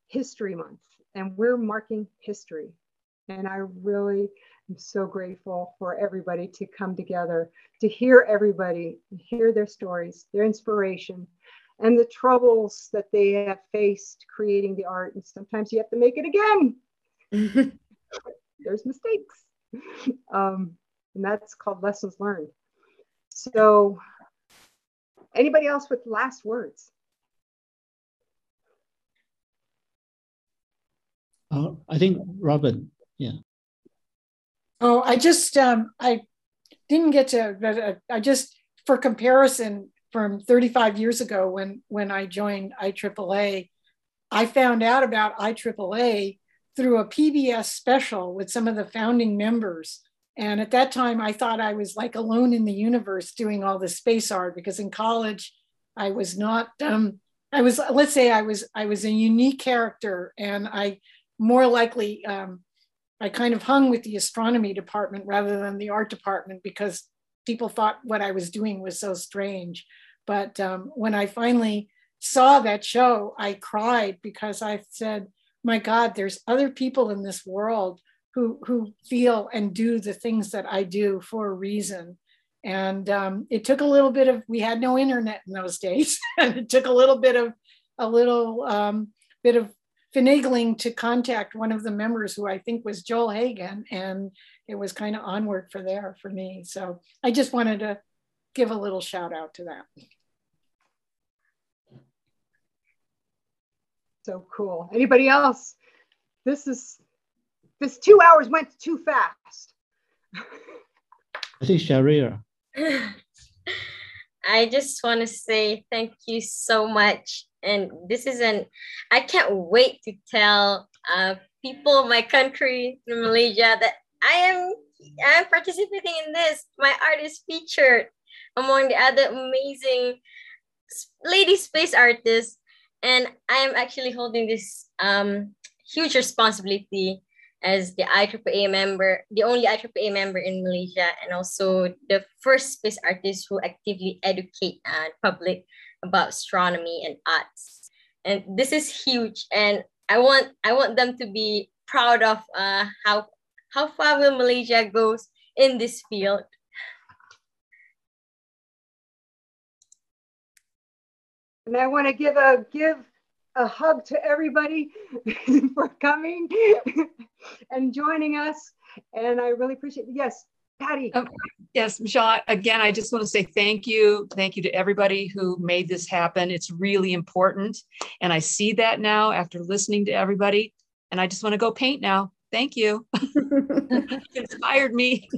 History Month, and we're marking history. And I really I'm so grateful for everybody to come together, to hear everybody, hear their stories, their inspiration, and the troubles that they have faced creating the art. And sometimes you have to make it again. (laughs) There's mistakes. (laughs) Um, and that's called lessons learned. So, anybody else with last words? Uh, I think Robin, yeah. Oh, I just um, I didn't get to, but uh, I just for comparison from 35 years ago when when I joined IAAA, I found out about IAAA through a PBS special with some of the founding members. And at that time, I thought I was like alone in the universe doing all the space art because in college, I was not. Um, I was let's say I was I was a unique character, and I more likely um, I kind of hung with the astronomy department rather than the art department because people thought what I was doing was so strange. But um, when I finally saw that show, I cried because I said, my God, there's other people in this world who, who feel and do the things that I do for a reason. And um, it took a little bit of, we had no internet in those days. (laughs) and it took a little bit of, a little um, bit of finagling to contact one of the members who I think was Joel Hagen, and it was kind of onward for there for me. So I just wanted to give a little shout out to that. So cool. Anybody else? This is this two hours went too fast. (laughs) I think Sharia. I just want to say thank you so much and this is an i can't wait to tell uh, people of my country in malaysia that i am i'm participating in this my art is featured among the other amazing lady space artists and i am actually holding this um, huge responsibility as the IAAA member, the only IAAA member in Malaysia, and also the first space artist who actively educate uh, public about astronomy and arts. And this is huge. And I want I want them to be proud of uh, how how far will Malaysia goes in this field. And I want to give a give a hug to everybody (laughs) for coming (laughs) and joining us. And I really appreciate. Yes, Patty. Um, yes, Michelle, again, I just want to say thank you. Thank you to everybody who made this happen. It's really important. And I see that now after listening to everybody. And I just want to go paint now. Thank you. you (laughs) inspired me.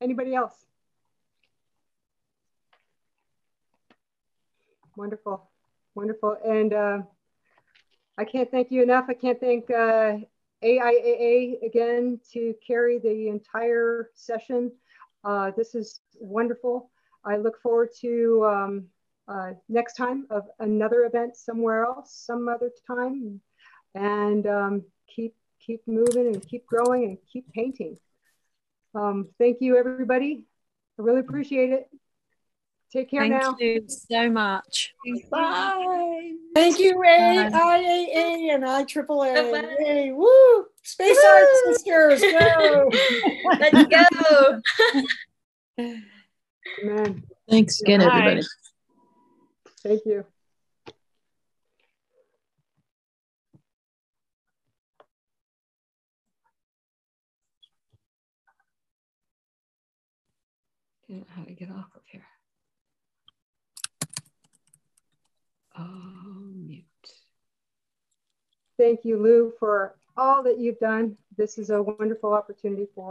Anybody else? Wonderful, wonderful. And uh, I can't thank you enough. I can't thank uh, AIAA again to carry the entire session. Uh, this is wonderful. I look forward to um, uh, next time of another event somewhere else, some other time, and um, keep keep moving and keep growing and keep painting. Um, thank you, everybody. I really appreciate it. Take care Thank now. you so much. Bye. Thank you, AIAA and I IAAA. Yay, woo! Space Art Sisters, go! Let's go. Amen. Thanks again, Bye. everybody. Thank you. How to get off of here? Oh, mute. Thank you, Lou, for all that you've done. This is a wonderful opportunity for